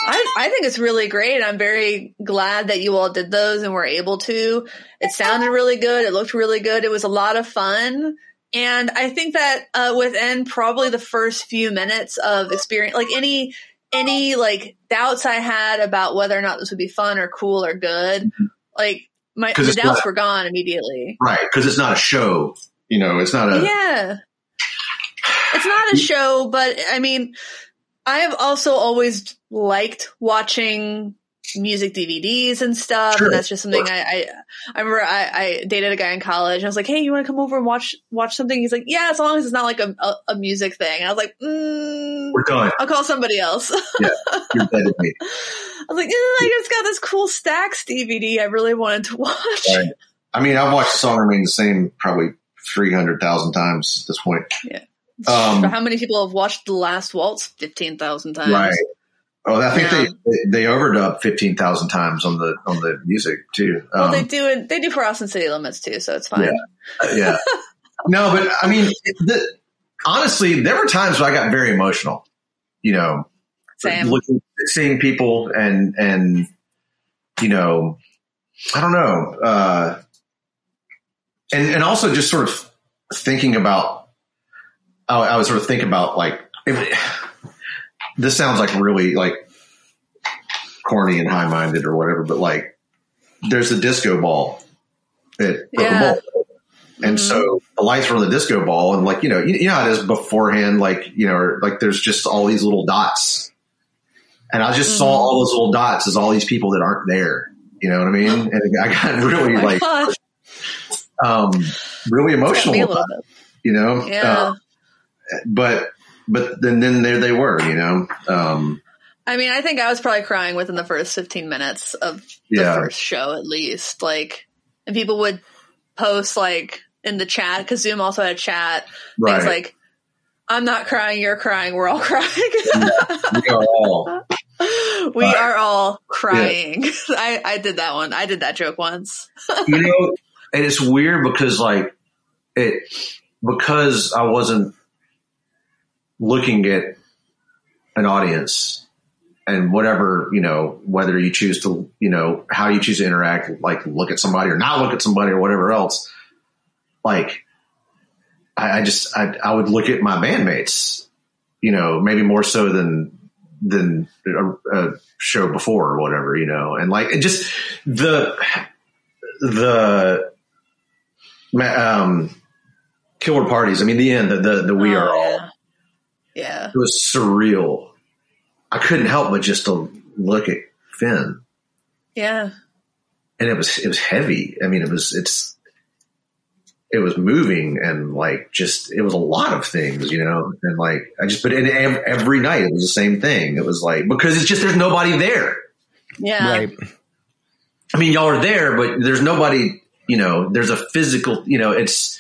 [SPEAKER 1] I, I think it's really great. I'm very glad that you all did those and were able to. It sounded really good. It looked really good. It was a lot of fun. And I think that uh, within probably the first few minutes of experience, like any any like doubts I had about whether or not this would be fun or cool or good, mm-hmm. like my the doubts
[SPEAKER 3] not-
[SPEAKER 1] were gone immediately.
[SPEAKER 3] Right, because it's not a show. You know, it's not a.
[SPEAKER 1] Yeah. It's not a show, but I mean, I have also always liked watching music DVDs and stuff.
[SPEAKER 3] Sure.
[SPEAKER 1] And that's just something I, I, I remember I, I dated a guy in college and I was like, Hey, you want to come over and watch, watch something? He's like, yeah, as long as it's not like a, a, a music thing. And I was like, mm,
[SPEAKER 3] We're done.
[SPEAKER 1] I'll call somebody else.
[SPEAKER 3] You're dead me.
[SPEAKER 1] I was like, eh, I just got this cool Stacks DVD I really wanted to watch.
[SPEAKER 3] Right. I mean, I've watched the song remain the same probably three hundred thousand times at this point. Um,
[SPEAKER 1] But how many people have watched The Last Waltz 15,000 times?
[SPEAKER 3] Right. Oh, I think
[SPEAKER 1] Yeah.
[SPEAKER 3] they they overdub fifteen thousand times on the on the music too.
[SPEAKER 1] Well,
[SPEAKER 3] Um,
[SPEAKER 1] they do it. They do for Austin City Limits too, so it's fine.
[SPEAKER 3] Yeah. yeah. No, but I mean, the, honestly, there were times where I got very emotional. You know, looking, seeing people and and you know, I don't know, uh, and and also just sort of thinking about. I, I was sort of thinking about like if, this sounds like really like corny and high minded or whatever, but like there's a disco ball at
[SPEAKER 1] Yeah.
[SPEAKER 3] Bowl. And
[SPEAKER 1] Mhm.
[SPEAKER 3] so the lights were on the disco ball, and like you know, you, you know how it is beforehand. Like you know, like there's just all these little dots, and I just saw
[SPEAKER 1] Mhm.
[SPEAKER 3] all those little dots as all these people that aren't there. You know what I mean? And I got really
[SPEAKER 1] Oh
[SPEAKER 3] like
[SPEAKER 1] gosh,
[SPEAKER 3] um really emotional. about it, you know.
[SPEAKER 1] Yeah.
[SPEAKER 3] Uh, but but then then there they were. You know, um,
[SPEAKER 1] I mean, I think I was probably crying within the first 15 minutes of the
[SPEAKER 3] Yeah.
[SPEAKER 1] first show, at least. Like, and people would post like in the chat because Zoom also had a chat.
[SPEAKER 3] right.
[SPEAKER 1] Things like, "I'm not crying, you're crying, we're all crying."
[SPEAKER 3] we are all
[SPEAKER 1] we are all crying. I, I did that one. I did that joke once.
[SPEAKER 3] you know, and it's weird because like it because I wasn't looking at an audience and whatever you know whether you choose to you know how you choose to interact like look at somebody or not look at somebody or whatever else like I, I just I, I would look at my bandmates you know maybe more so than than a, a show before or whatever you know and like it just the the um killer parties. I mean the end the the, the we
[SPEAKER 1] Oh,
[SPEAKER 3] are all
[SPEAKER 1] yeah. Yeah.
[SPEAKER 3] it was surreal I couldn't help but just to look at Finn,
[SPEAKER 1] Yeah.
[SPEAKER 3] and it was it was heavy. I mean, it was it's it was moving and like just it was a lot of things, you know. And like I just but in every night it was the same thing. It was like because it's just there's nobody there.
[SPEAKER 1] Yeah.
[SPEAKER 2] Right.
[SPEAKER 3] I mean, y'all are there, but there's nobody. You know, there's a physical. You know, it's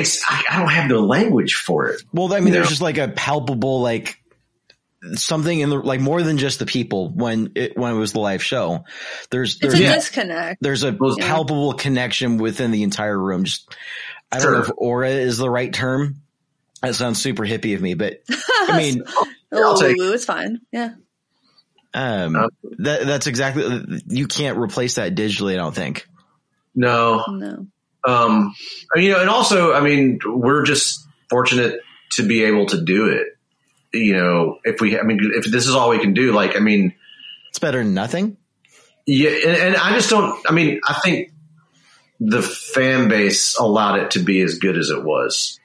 [SPEAKER 3] it's I, I don't have the language for it.
[SPEAKER 2] Well, I mean, there's
[SPEAKER 3] Yeah.
[SPEAKER 2] just like a palpable, like something in the, like more than just the people when it, when it was the live show. There's,
[SPEAKER 1] It's
[SPEAKER 2] there's,
[SPEAKER 1] a
[SPEAKER 3] Yeah.
[SPEAKER 1] disconnect.
[SPEAKER 2] there's a
[SPEAKER 3] Yeah.
[SPEAKER 2] palpable connection within the entire room. Just, I
[SPEAKER 3] Sure.
[SPEAKER 2] don't know if aura is the right term. That sounds super hippie of me, but I mean,
[SPEAKER 3] I'll
[SPEAKER 1] Oh,
[SPEAKER 3] take-
[SPEAKER 1] it's fine. Yeah.
[SPEAKER 2] um,
[SPEAKER 3] Um,
[SPEAKER 2] that, that's exactly, you can't replace that digitally, I don't think.
[SPEAKER 3] No,
[SPEAKER 1] No.
[SPEAKER 3] Um, you know, and also, I mean, we're just fortunate to be able to do it. You know, if we, I mean, if this is all we can do, like, I mean,
[SPEAKER 2] It's better than nothing.
[SPEAKER 3] yeah, and, and I just don't. I mean, I think the fan base allowed it to be as good as it was.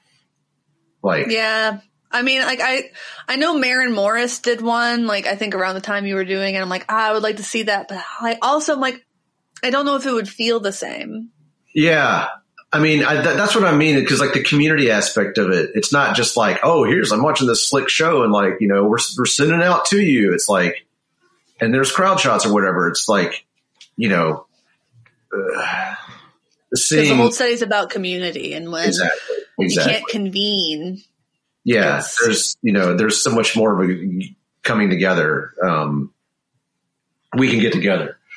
[SPEAKER 3] Like,
[SPEAKER 1] Yeah. I mean, like I, I know Maren Morris did one, like I think around the time you were doing it. I'm like, ah, I would like to see that, but I also am like, I don't know if it would feel the same.
[SPEAKER 3] Yeah. I mean, I, that, that's what I mean. Cause like the community aspect of it, it's not just like, oh, here's, I'm watching this slick show and like, you know, we're, we're sending out to you. It's like, and there's crowd shots or whatever. It's like, you know, uh,
[SPEAKER 1] Because the
[SPEAKER 3] seeing
[SPEAKER 1] Hold Steady's about community and when
[SPEAKER 3] exactly,
[SPEAKER 1] you can't convene.
[SPEAKER 3] Yeah. There's, you know, there's so much more of a coming together. Um, we can get together.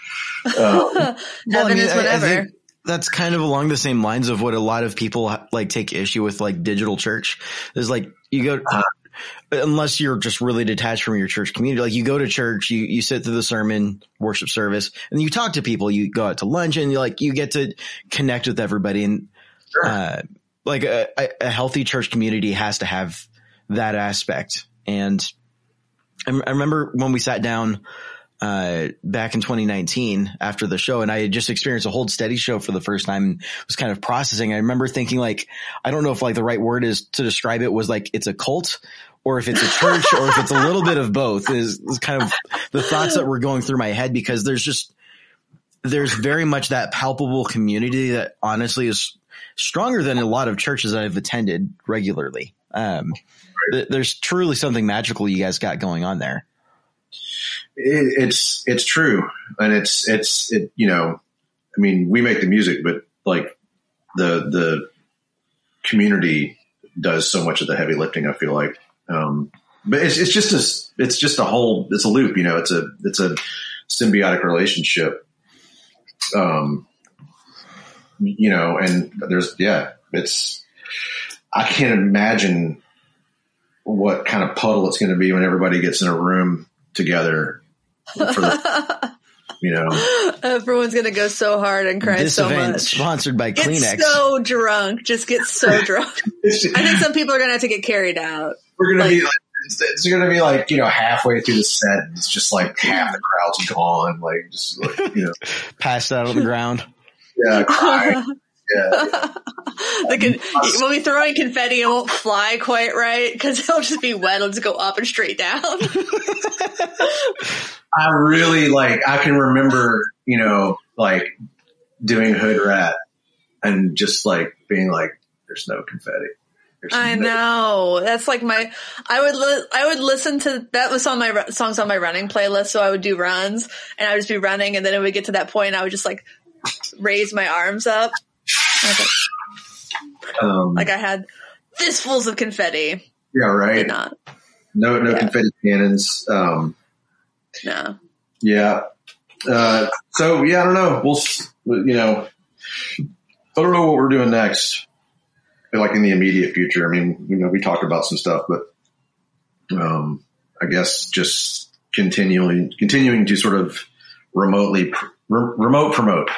[SPEAKER 3] Um,
[SPEAKER 2] Well, I
[SPEAKER 1] Heaven
[SPEAKER 2] mean,
[SPEAKER 1] is
[SPEAKER 2] I- I
[SPEAKER 1] whatever.
[SPEAKER 2] think that's kind of along the same lines of what a lot of people like take issue with, like digital church. Is like you go,
[SPEAKER 3] Uh-huh.
[SPEAKER 2] unless you're just really detached from your church community. Like you go to church, you you sit through the sermon, worship service, and you talk to people. You go out to lunch, and you like you get to connect with everybody. And
[SPEAKER 3] Sure.
[SPEAKER 2] uh, like a, a- healthy church community has to have that aspect. And I remember when we sat down uh, back in 2019 after the show and I had just experienced a Hold Steady show for the first time and was kind of processing. I remember thinking like, I don't know if like the right word is to describe it was like, it's a cult or if it's a church or if it's a little bit of both is, is kind of the thoughts that were going through my head because there's just, there's very much that palpable community that honestly is stronger than a lot of churches that I've attended regularly. Um, th- there's truly something magical you guys got going on there.
[SPEAKER 3] It, it's it's true, and it's it's it. You know, I mean, we make the music, but like the the community does so much of the heavy lifting. I feel like, um, but it's it's just a it's just a whole it's a loop. You know, it's a it's a symbiotic relationship. Um, you know, and there's yeah, it's I can't imagine what kind of puddle it's going to be when everybody gets in a room together for the you know
[SPEAKER 1] Everyone's gonna go so hard and cry
[SPEAKER 2] this
[SPEAKER 1] so
[SPEAKER 2] event
[SPEAKER 1] much.
[SPEAKER 2] sponsored by
[SPEAKER 1] Get
[SPEAKER 2] Kleenex.
[SPEAKER 1] so drunk. Just get so drunk. I think some people are gonna have to get carried out.
[SPEAKER 3] we're gonna be
[SPEAKER 1] like-
[SPEAKER 3] like it's, it's gonna be like you know halfway through the set and it's just like half the crowd's gone like just like you know
[SPEAKER 2] passed out on the ground.
[SPEAKER 3] yeah crying. Yeah
[SPEAKER 1] the con- when we throw in confetti, it won't fly quite right because it'll just be wet. It'll just go up and straight down.
[SPEAKER 3] I really like I can remember you know like doing Hood Rat and just like being like there's no confetti. There's
[SPEAKER 1] I
[SPEAKER 3] no-
[SPEAKER 1] know. That's like my. I would. Li- I would listen to that was on my songs on my running playlist. So I would do runs, and I would just be running, and then it would get to that point, and I would just like raise my arms up, And I was like,
[SPEAKER 3] Um,
[SPEAKER 1] like I had fistfuls of confetti.
[SPEAKER 3] yeah,
[SPEAKER 1] Did
[SPEAKER 3] right.
[SPEAKER 1] not.
[SPEAKER 3] No, no
[SPEAKER 1] Yeah.
[SPEAKER 3] confetti cannons. Um,
[SPEAKER 1] No.
[SPEAKER 3] Yeah. Uh, so yeah, I don't know. We'll, you know, I don't know what we're doing next. Like in the immediate future. I mean, you know, we talked about some stuff, but, um, I guess just continuing, continuing to sort of remotely, re- remote promote,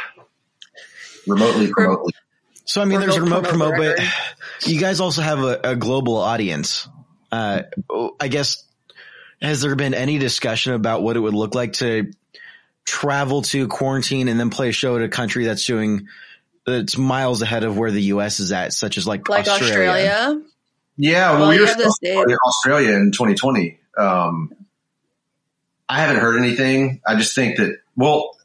[SPEAKER 3] remotely promote.
[SPEAKER 2] So I mean, there's a
[SPEAKER 1] Remote
[SPEAKER 2] remote
[SPEAKER 1] promote
[SPEAKER 2] promote, but you guys also have a, a global audience. Uh, I guess has there been any discussion about what it would look like to travel to quarantine and then play a show at a country that's doing that's miles ahead of where the U.S. is at, such as like,
[SPEAKER 1] Like Australia.
[SPEAKER 3] Yeah. Well,
[SPEAKER 1] Well,
[SPEAKER 3] we
[SPEAKER 1] you
[SPEAKER 3] were
[SPEAKER 1] have this
[SPEAKER 3] supposed to go to Australia in 2020. Um, I haven't heard anything. I just think that well,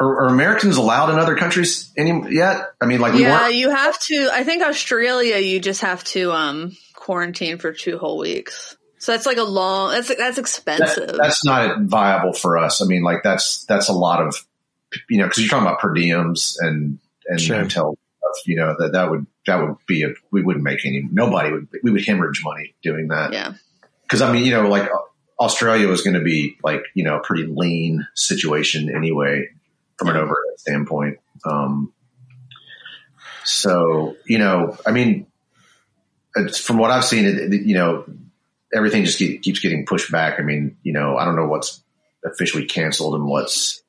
[SPEAKER 3] are, are Americans allowed in other countries any yet? I mean, like we
[SPEAKER 1] yeah, you have to. I think Australia, you just have to um quarantine for two whole weeks. So that's like a long. That's that's
[SPEAKER 3] that-
[SPEAKER 1] expensive.
[SPEAKER 3] that's not viable for us. I mean, like that's that's a lot of you know because you're talking about per diems and and
[SPEAKER 2] Sure.
[SPEAKER 3] hotel stuff. You know that that would that would be a we wouldn't make any. Nobody would we would hemorrhage money doing that.
[SPEAKER 1] yeah,
[SPEAKER 3] because I mean, you know, like Australia was going to be like you know a pretty lean situation anyway from an overhead standpoint. Um, so you know, I mean, it's, from what I've seen, it, it- you know, everything just keep, keeps getting pushed back. I mean, you know, I don't know what's officially canceled and what's,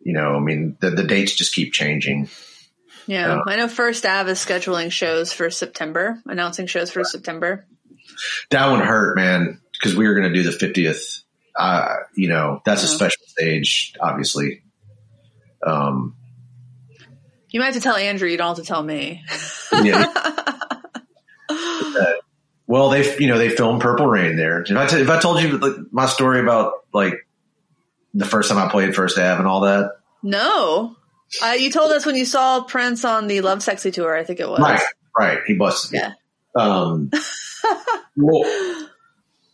[SPEAKER 3] you know, I mean, the, the dates just keep changing.
[SPEAKER 1] yeah.
[SPEAKER 3] Yeah.
[SPEAKER 1] I know First Ave is scheduling shows for September, announcing shows for September.
[SPEAKER 3] That one hurt, man, because we were going to do the 50th. Uh, you know, that's a special stage, obviously. Um,
[SPEAKER 1] You might have to tell Andrew. You don't have to tell me.
[SPEAKER 3] yeah. well, they, you know, they filmed Purple Rain there. If I, t- if I told you like, my story about like the first time I played First Ave and all that,
[SPEAKER 1] No, uh, you told us when you saw Prince on the Lovesexy tour. I think it was.
[SPEAKER 3] right, right, he busted me.
[SPEAKER 1] Yeah.
[SPEAKER 3] Um, well,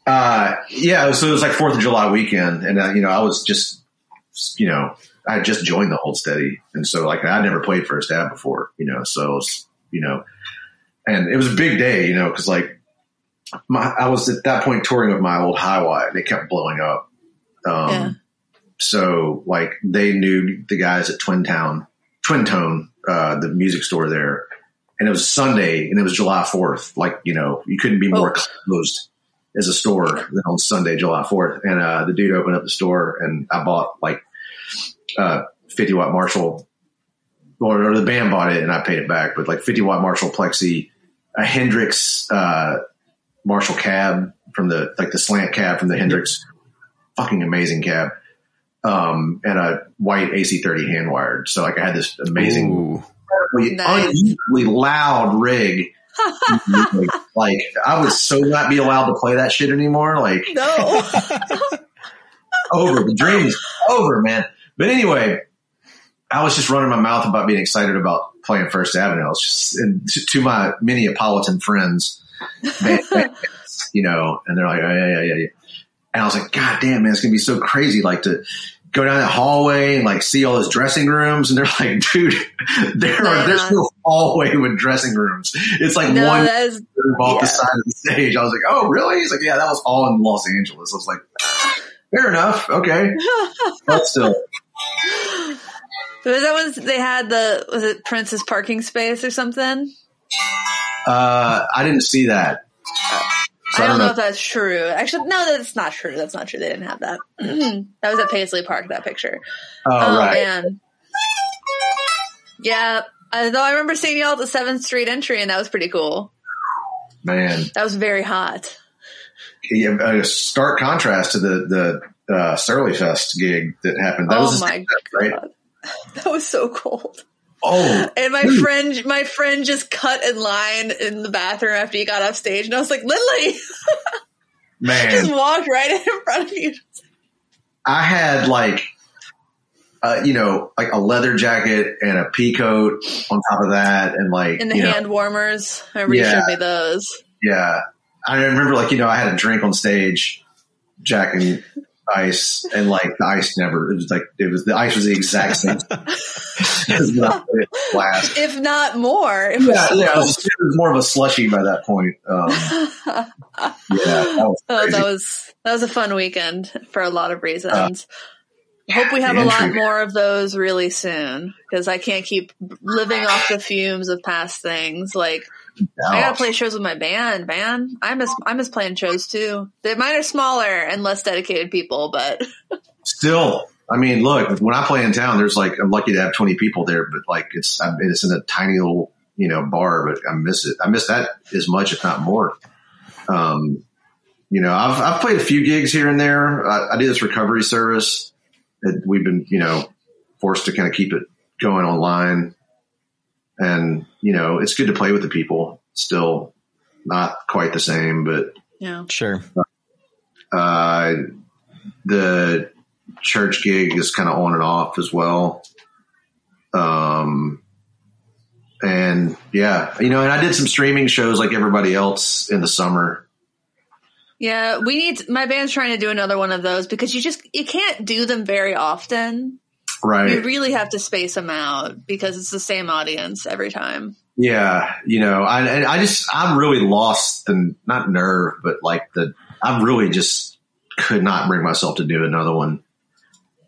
[SPEAKER 3] uh, yeah, so it was like Fourth of July weekend, and uh, you know, I was just, you know, I had just joined the Hold Steady, and so like I'd never played First Ave before, you know, so was, you know, and it was a big day, you know, because like my, I was at that point touring with my old high wire, it kept blowing up, um,
[SPEAKER 1] Yeah.
[SPEAKER 3] so like they knew the guys at Twin Town, Twin Tone, uh, the music store there, and it was Sunday and it was July 4th. Like, you know, you couldn't be more
[SPEAKER 1] Oh.
[SPEAKER 3] closed as a store than on Sunday, July 4th. And, uh, the dude opened up the store and I bought like, uh, 50 watt Marshall or, or the band bought it and I paid it back, but like 50 watt Marshall Plexi, a Hendrix, uh, Marshall cab from the, like the slant cab from the Hendrix, fucking amazing cab. Um, and a white AC30 hand wired. So like I had this amazing
[SPEAKER 2] Ooh.
[SPEAKER 3] incredibly,
[SPEAKER 1] Nice.
[SPEAKER 3] unusually loud rig. like I would so not be allowed to play that shit anymore. Like
[SPEAKER 1] No.
[SPEAKER 3] over the dream's over, man. But anyway, I was just running my mouth about being excited about playing First Avenue. I was just and to, my Minneapolitan friends, you know, and they're like, oh, yeah, yeah, yeah, yeah. And I was like, God damn, man, it's gonna be so crazy, like to go down that hallway and like see all those dressing rooms. And they're like, dude, there are there's uh-huh. no hallway with dressing rooms. It's like
[SPEAKER 1] no,
[SPEAKER 3] one
[SPEAKER 1] is
[SPEAKER 3] off the
[SPEAKER 1] Yeah.
[SPEAKER 3] side of the stage. I was like, oh, really? He's like, yeah, that was all in Los Angeles. I was like, fair enough, okay, but still,
[SPEAKER 1] was that when they had the was it Prince's parking space or something?
[SPEAKER 3] uh, I didn't see that. So
[SPEAKER 1] I don't know if that's true. Actually, no, that's not true. That's not true. They didn't have that. that was at Paisley Park. That picture.
[SPEAKER 3] Oh, right.
[SPEAKER 1] man. Yeah. I, though I remember seeing y'all at the Seventh Street entry, and that was pretty cool.
[SPEAKER 3] Man,
[SPEAKER 1] That was very hot.
[SPEAKER 3] yeah, a stark contrast to the the uh, Surly Fest gig that happened. That
[SPEAKER 1] oh
[SPEAKER 3] was
[SPEAKER 1] my
[SPEAKER 3] stand-up, right?
[SPEAKER 1] god, that was so cold.
[SPEAKER 3] Oh,
[SPEAKER 1] And my
[SPEAKER 3] Dude.
[SPEAKER 1] friend, my friend just cut in line in the bathroom after he got off stage, and I was like, Lily, just walked right in front of you.
[SPEAKER 3] I had like. Uh, you know, like a leather jacket and a pea coat on top of that, and like
[SPEAKER 1] And the
[SPEAKER 3] you know,
[SPEAKER 1] hand warmers. I remember you showed me those.
[SPEAKER 3] Yeah. I remember like, you know, I had a drink on stage, Jack and ice, and like the ice never, it was like, it was, the ice was the exact same. it was not glass.
[SPEAKER 1] If not more. It was
[SPEAKER 3] Yeah, yeah, it was, it was more of a slushy by that point. Um, yeah, that was
[SPEAKER 1] Oh, that was that was a fun weekend for a lot of reasons. Hope we have a lot more of those really soon because I can't keep living off the fumes of past things. Like I gotta play shows with my band, man. I miss I miss playing shows too. They mine are smaller and less dedicated people, but
[SPEAKER 3] Still, I mean, look, when I play in town, there's like, I'm lucky to have 20 people there, but like it's, I'm, it's in a tiny little, you know, bar, but I miss it. I miss that as much, if not more. Um, you know, I've, I've played a few gigs here and there. I, I do this recovery service that we've been, you know, forced to kind of keep it going online. And, you know, it's good to play with the people. Still not quite the same, but
[SPEAKER 1] yeah.
[SPEAKER 2] Sure.
[SPEAKER 3] uh, the church gig is kind of on and off as well. Um, and yeah, you know, and I did some streaming shows like everybody else in the summer.
[SPEAKER 1] Yeah, we need my band's trying to do another one of those because you just you can't do them very often.
[SPEAKER 3] Right.
[SPEAKER 1] You really have to space them out because it's the same audience every time.
[SPEAKER 3] Yeah, you know, I I just I'm really lost and not nerve, but like the I really just could not bring myself to do another one.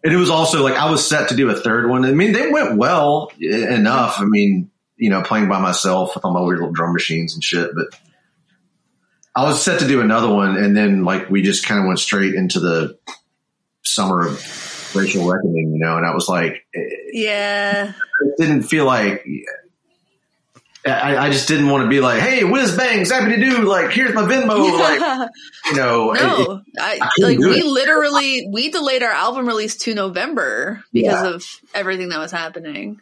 [SPEAKER 3] And it was also like I was set to do a third one. I mean, they went well enough. I mean, you know, playing by myself with all my weird little drum machines and shit, but I was set to do another one, and then like we just kind of went straight into the summer of racial reckoning, you know, and I was like,
[SPEAKER 1] Yeah.
[SPEAKER 3] it didn't feel like I, I just didn't want to be like, hey, whiz bangs, happy to do. Like, here's my Venmo. Like, you know, it- it-
[SPEAKER 1] no, I,
[SPEAKER 3] I
[SPEAKER 1] like we
[SPEAKER 3] it.
[SPEAKER 1] literally we delayed our album release to November because
[SPEAKER 3] Yeah.
[SPEAKER 1] of everything that was happening.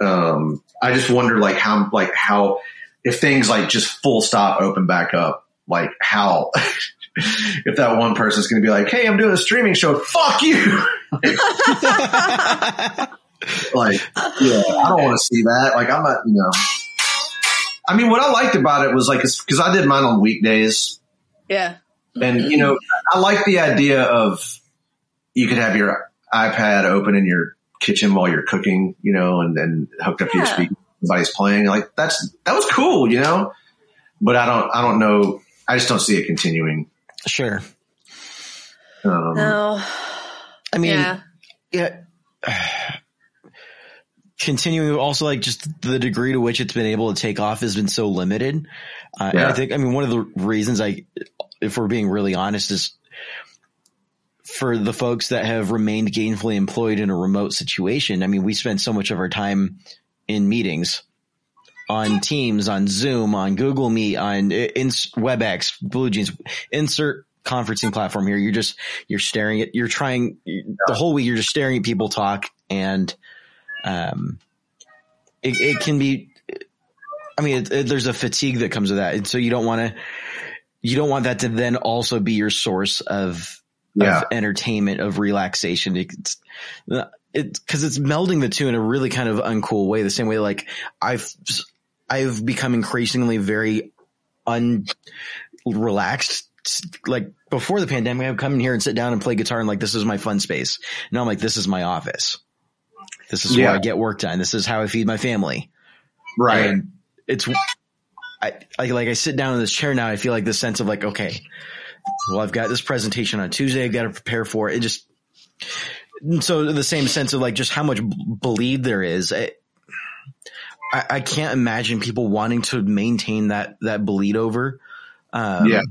[SPEAKER 3] um, I just wonder like how, like how, if things like just full stop open back up, like how, if that one person's going to be like, Hey, I'm doing a streaming show. Fuck you. like, yeah, I don't want to see that. Like, I'm not, you know, I mean, what I liked about it was like, it's because I did mine on weekdays
[SPEAKER 1] Yeah.
[SPEAKER 3] and you know, I like the idea of you could have your iPad open in your kitchen while you're cooking, you know, and then hooked up to your speaker. Somebody's playing. Like that's that was cool, you know. But I don't. I don't know. I just don't see it continuing.
[SPEAKER 2] Sure.
[SPEAKER 3] Um,
[SPEAKER 1] No.
[SPEAKER 2] I mean,
[SPEAKER 1] yeah.
[SPEAKER 2] yeah. Continuing also like just the degree to which it's been able to take off has been so limited. Uh,
[SPEAKER 3] Yeah.
[SPEAKER 2] I think, I mean, one of the reasons I, if we're being really honest is for the folks that have remained gainfully employed in a remote situation. I mean, we spend so much of our time in meetings on Teams, on Zoom, on Google Meet, on in WebEx, BlueJeans, insert conferencing platform here. You're just, you're staring at, you're trying the whole week. You're just staring at people talk and, um, it, it can be, I mean, it, it, there's a fatigue that comes with that. And so you don't want to, you don't want that to then also be your source of,
[SPEAKER 3] yeah.
[SPEAKER 2] of entertainment, of relaxation. It's, it's cause it's melding the two in a really kind of uncool way. The same way, like I've, I've become increasingly very unrelaxed. Like before the pandemic, I would come in here and sit down and play guitar and like, this is my fun space. Now I'm like, this is my office. This is
[SPEAKER 3] Yeah.
[SPEAKER 2] where I get work done. This is how I feed my family.
[SPEAKER 3] right.
[SPEAKER 2] And it's, I, I like, I sit down in this chair now. I feel like this sense of like, okay, well, I've got this presentation on Tuesday. I've got to prepare for it. It just, so the same sense of like just how much bleed there is. I, I, I can't imagine people wanting to maintain that, that bleed over. Um,
[SPEAKER 3] Yeah.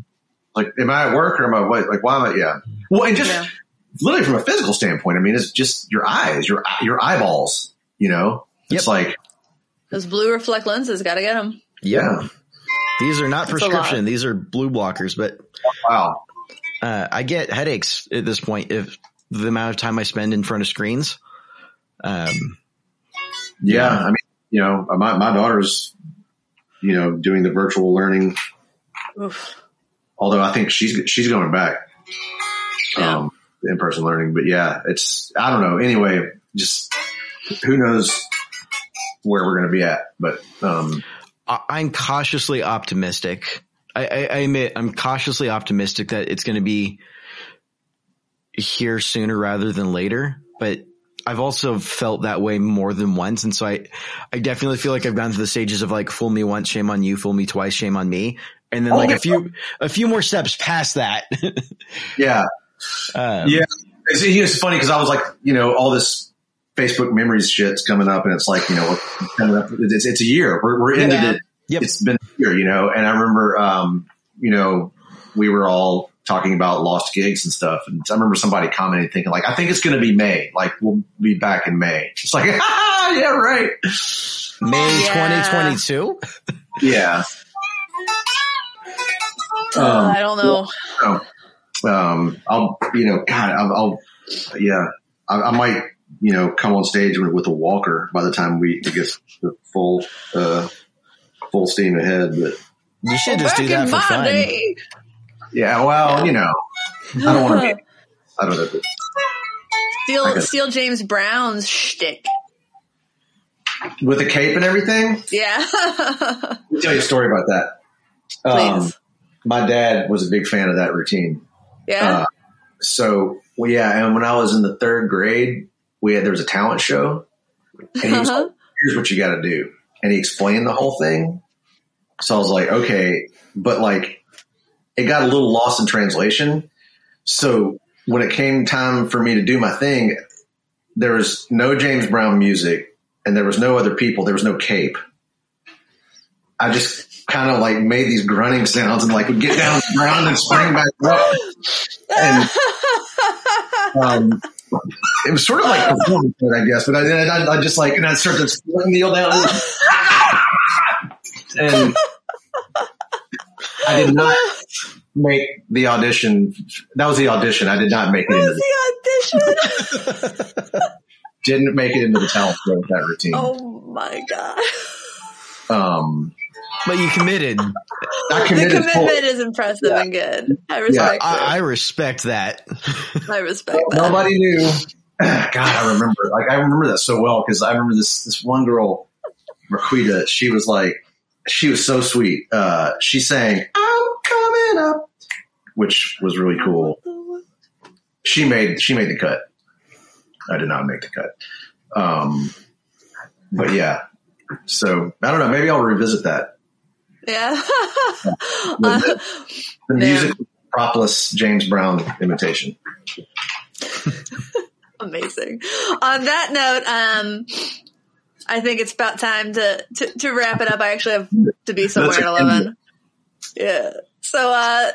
[SPEAKER 3] Like, am I at work or am I what? Like, why am I? Yeah. Well, and just
[SPEAKER 1] Yeah.
[SPEAKER 3] literally from a physical standpoint, I mean, it's just your eyes, your your eyeballs. You know, it's
[SPEAKER 2] Yep.
[SPEAKER 3] like,
[SPEAKER 1] Those blue reflect lenses, got to get them.
[SPEAKER 3] yeah,
[SPEAKER 2] These are not
[SPEAKER 1] That's
[SPEAKER 2] prescription. These are blue blockers, but
[SPEAKER 3] wow,
[SPEAKER 2] uh, I get headaches at this point if the amount of time I spend in front of screens. Um,
[SPEAKER 3] yeah. I mean, you know, my my daughter's, you know, doing the virtual learning.
[SPEAKER 1] Oof.
[SPEAKER 3] Although I think she's she's going back,
[SPEAKER 1] Yeah.
[SPEAKER 3] um, in person learning. But yeah, it's I don't know. Anyway, just who knows where we're going to be at. But um,
[SPEAKER 2] I- I'm cautiously optimistic. I, I, I admit I'm cautiously optimistic that it's going to be here sooner rather than later, but I've also felt that way more than once. And so I, I definitely feel like I've gone through the stages of like, fool me once, shame on you, fool me twice, shame on me. And then
[SPEAKER 3] Oh,
[SPEAKER 2] like a few, a few more steps past that.
[SPEAKER 3] yeah,
[SPEAKER 2] um,
[SPEAKER 3] Yeah. It's, it's funny because I was like, you know, all this Facebook memories shit's coming up, and it's like, you know, it's, it's a year. We're, we're into
[SPEAKER 1] Yeah.
[SPEAKER 3] it.
[SPEAKER 2] Yep.
[SPEAKER 3] It's been a year, you know. And I remember, um, you know, we were all talking about lost gigs and stuff, and I remember somebody commenting, thinking like, I think it's going to be May. Like we'll be back in May. It's like, ah, yeah, right.
[SPEAKER 2] May 2022.
[SPEAKER 3] Yeah.
[SPEAKER 1] Uh,
[SPEAKER 3] Um,
[SPEAKER 1] I don't know.
[SPEAKER 3] um, I'll, you know, God, I'll, I'll yeah, I, I might, you know, come on stage with, with a walker by the time we get the full, uh, full steam ahead. But
[SPEAKER 2] You should just do that for fun.
[SPEAKER 1] day.
[SPEAKER 3] yeah, well, you know, I don't want to be I don't know. If it,
[SPEAKER 1] Steal, steal James Brown's shtick.
[SPEAKER 3] with a cape and everything.
[SPEAKER 1] Yeah.
[SPEAKER 3] Let me tell you a story about that. Um,
[SPEAKER 1] Please.
[SPEAKER 3] My dad was a big fan of that routine.
[SPEAKER 1] yeah.
[SPEAKER 3] Uh, so well, yeah, and when I was in the third grade, we had there was a talent show, and he was
[SPEAKER 1] Uh-huh.
[SPEAKER 3] like, "Here's what you got to do," and he explained the whole thing. So I was like, "Okay," but like, it got a little lost in translation. So when it came time for me to do my thing, there was no James Brown music, and there was no other people. There was no cape. I just kind of like made these grunting sounds and like would get down the ground and spring back up. And um, it was sort of like performance, I guess. But I, I, I just like, and I started to kneel down, and I did not make the audition. That was the audition. I did not make it into
[SPEAKER 1] was
[SPEAKER 3] the,
[SPEAKER 1] the audition.
[SPEAKER 3] didn't make it into the talent show with that routine.
[SPEAKER 1] oh my god.
[SPEAKER 3] Um,
[SPEAKER 2] But you committed.
[SPEAKER 3] I
[SPEAKER 1] The
[SPEAKER 3] committed. full-
[SPEAKER 1] commitment is impressive and good. I respect
[SPEAKER 2] I, I respect that.
[SPEAKER 1] I respect that.
[SPEAKER 3] Nobody knew. God, I remember. Like I remember that so well because I remember this this one girl, Marquita. She was like, she was so sweet. Uh, she sang "I'm coming up," which was really cool. She made she made the cut. I did not make the cut. Um, but yeah. So I don't know. Maybe I'll revisit that.
[SPEAKER 1] Yeah.
[SPEAKER 3] The,
[SPEAKER 1] Uh,
[SPEAKER 3] the, the
[SPEAKER 1] Man.
[SPEAKER 3] music propless James Brown imitation.
[SPEAKER 1] amazing. On that note, um, I think it's about time to, to, to wrap it up. I actually have to be somewhere
[SPEAKER 3] Let's
[SPEAKER 1] at 11. Yeah. So, uh,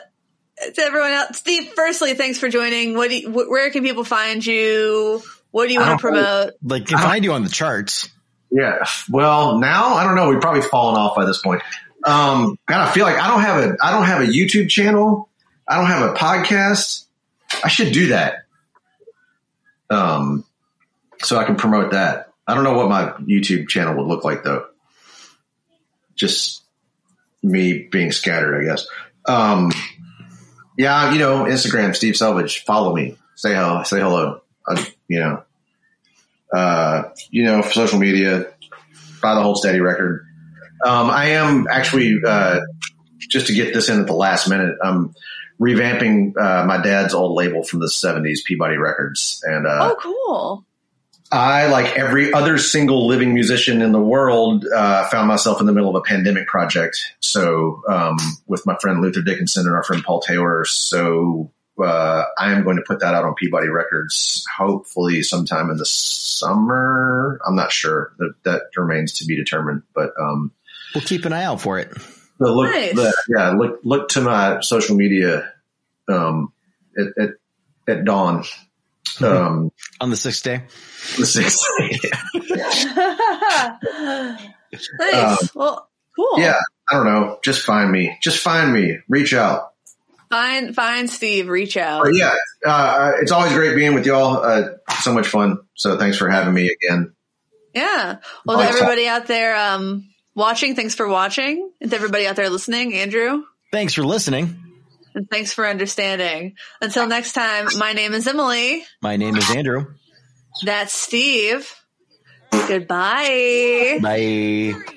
[SPEAKER 1] to everyone else, Steve, firstly, thanks for joining. What do you, where can people find you? What do you want to promote?
[SPEAKER 2] Like, can find you on the charts.
[SPEAKER 3] Yeah. Well, now I don't know. We've probably fallen off by this point. Um, God, I feel like I don't have a I don't have a YouTube channel. I don't have a podcast. I should do that. Um, so I can promote that. I don't know what my YouTube channel would look like though. Just me being scattered, I guess. Um, yeah, you know, Instagram, Steve Selvidge. Follow me. Say hello. Say hello. Uh, you know, uh, you know, social media, buy the Hold Steady record. Um, I am actually, uh, just to get this in at the last minute, I'm revamping, uh, my dad's old label from the seventies, Peabody Records. And, uh,
[SPEAKER 1] oh, cool.
[SPEAKER 3] I, like every other single living musician in the world, uh, found myself in the middle of a pandemic project. So, um, with my friend Luther Dickinson and our friend Paul Taylor. So, uh, I am going to put that out on Peabody Records, hopefully sometime in the summer. I'm not sure that that remains to be determined, but, um,
[SPEAKER 2] We'll keep an eye out for it.
[SPEAKER 3] the look,
[SPEAKER 1] Nice.
[SPEAKER 3] the, yeah, look, look to my social media, um, at, at, at dawn. Um,
[SPEAKER 2] On the sixth day.
[SPEAKER 3] the sixth.
[SPEAKER 1] nice. well, cool.
[SPEAKER 3] Um, Yeah, I don't know. Just find me. Just find me. Reach out.
[SPEAKER 1] Find, find Steve, reach out.
[SPEAKER 3] But yeah, uh, it's always great being with y'all. Uh, so much fun. So thanks for having me again.
[SPEAKER 1] Yeah. Well, to
[SPEAKER 3] Always
[SPEAKER 1] everybody out there, um, watching, thanks for watching. And to everybody out there listening, Andrew,
[SPEAKER 2] Thanks for listening.
[SPEAKER 1] and thanks for understanding. Until next time, my name is Emily.
[SPEAKER 2] My name is Andrew.
[SPEAKER 1] That's Steve. Goodbye.
[SPEAKER 2] Bye.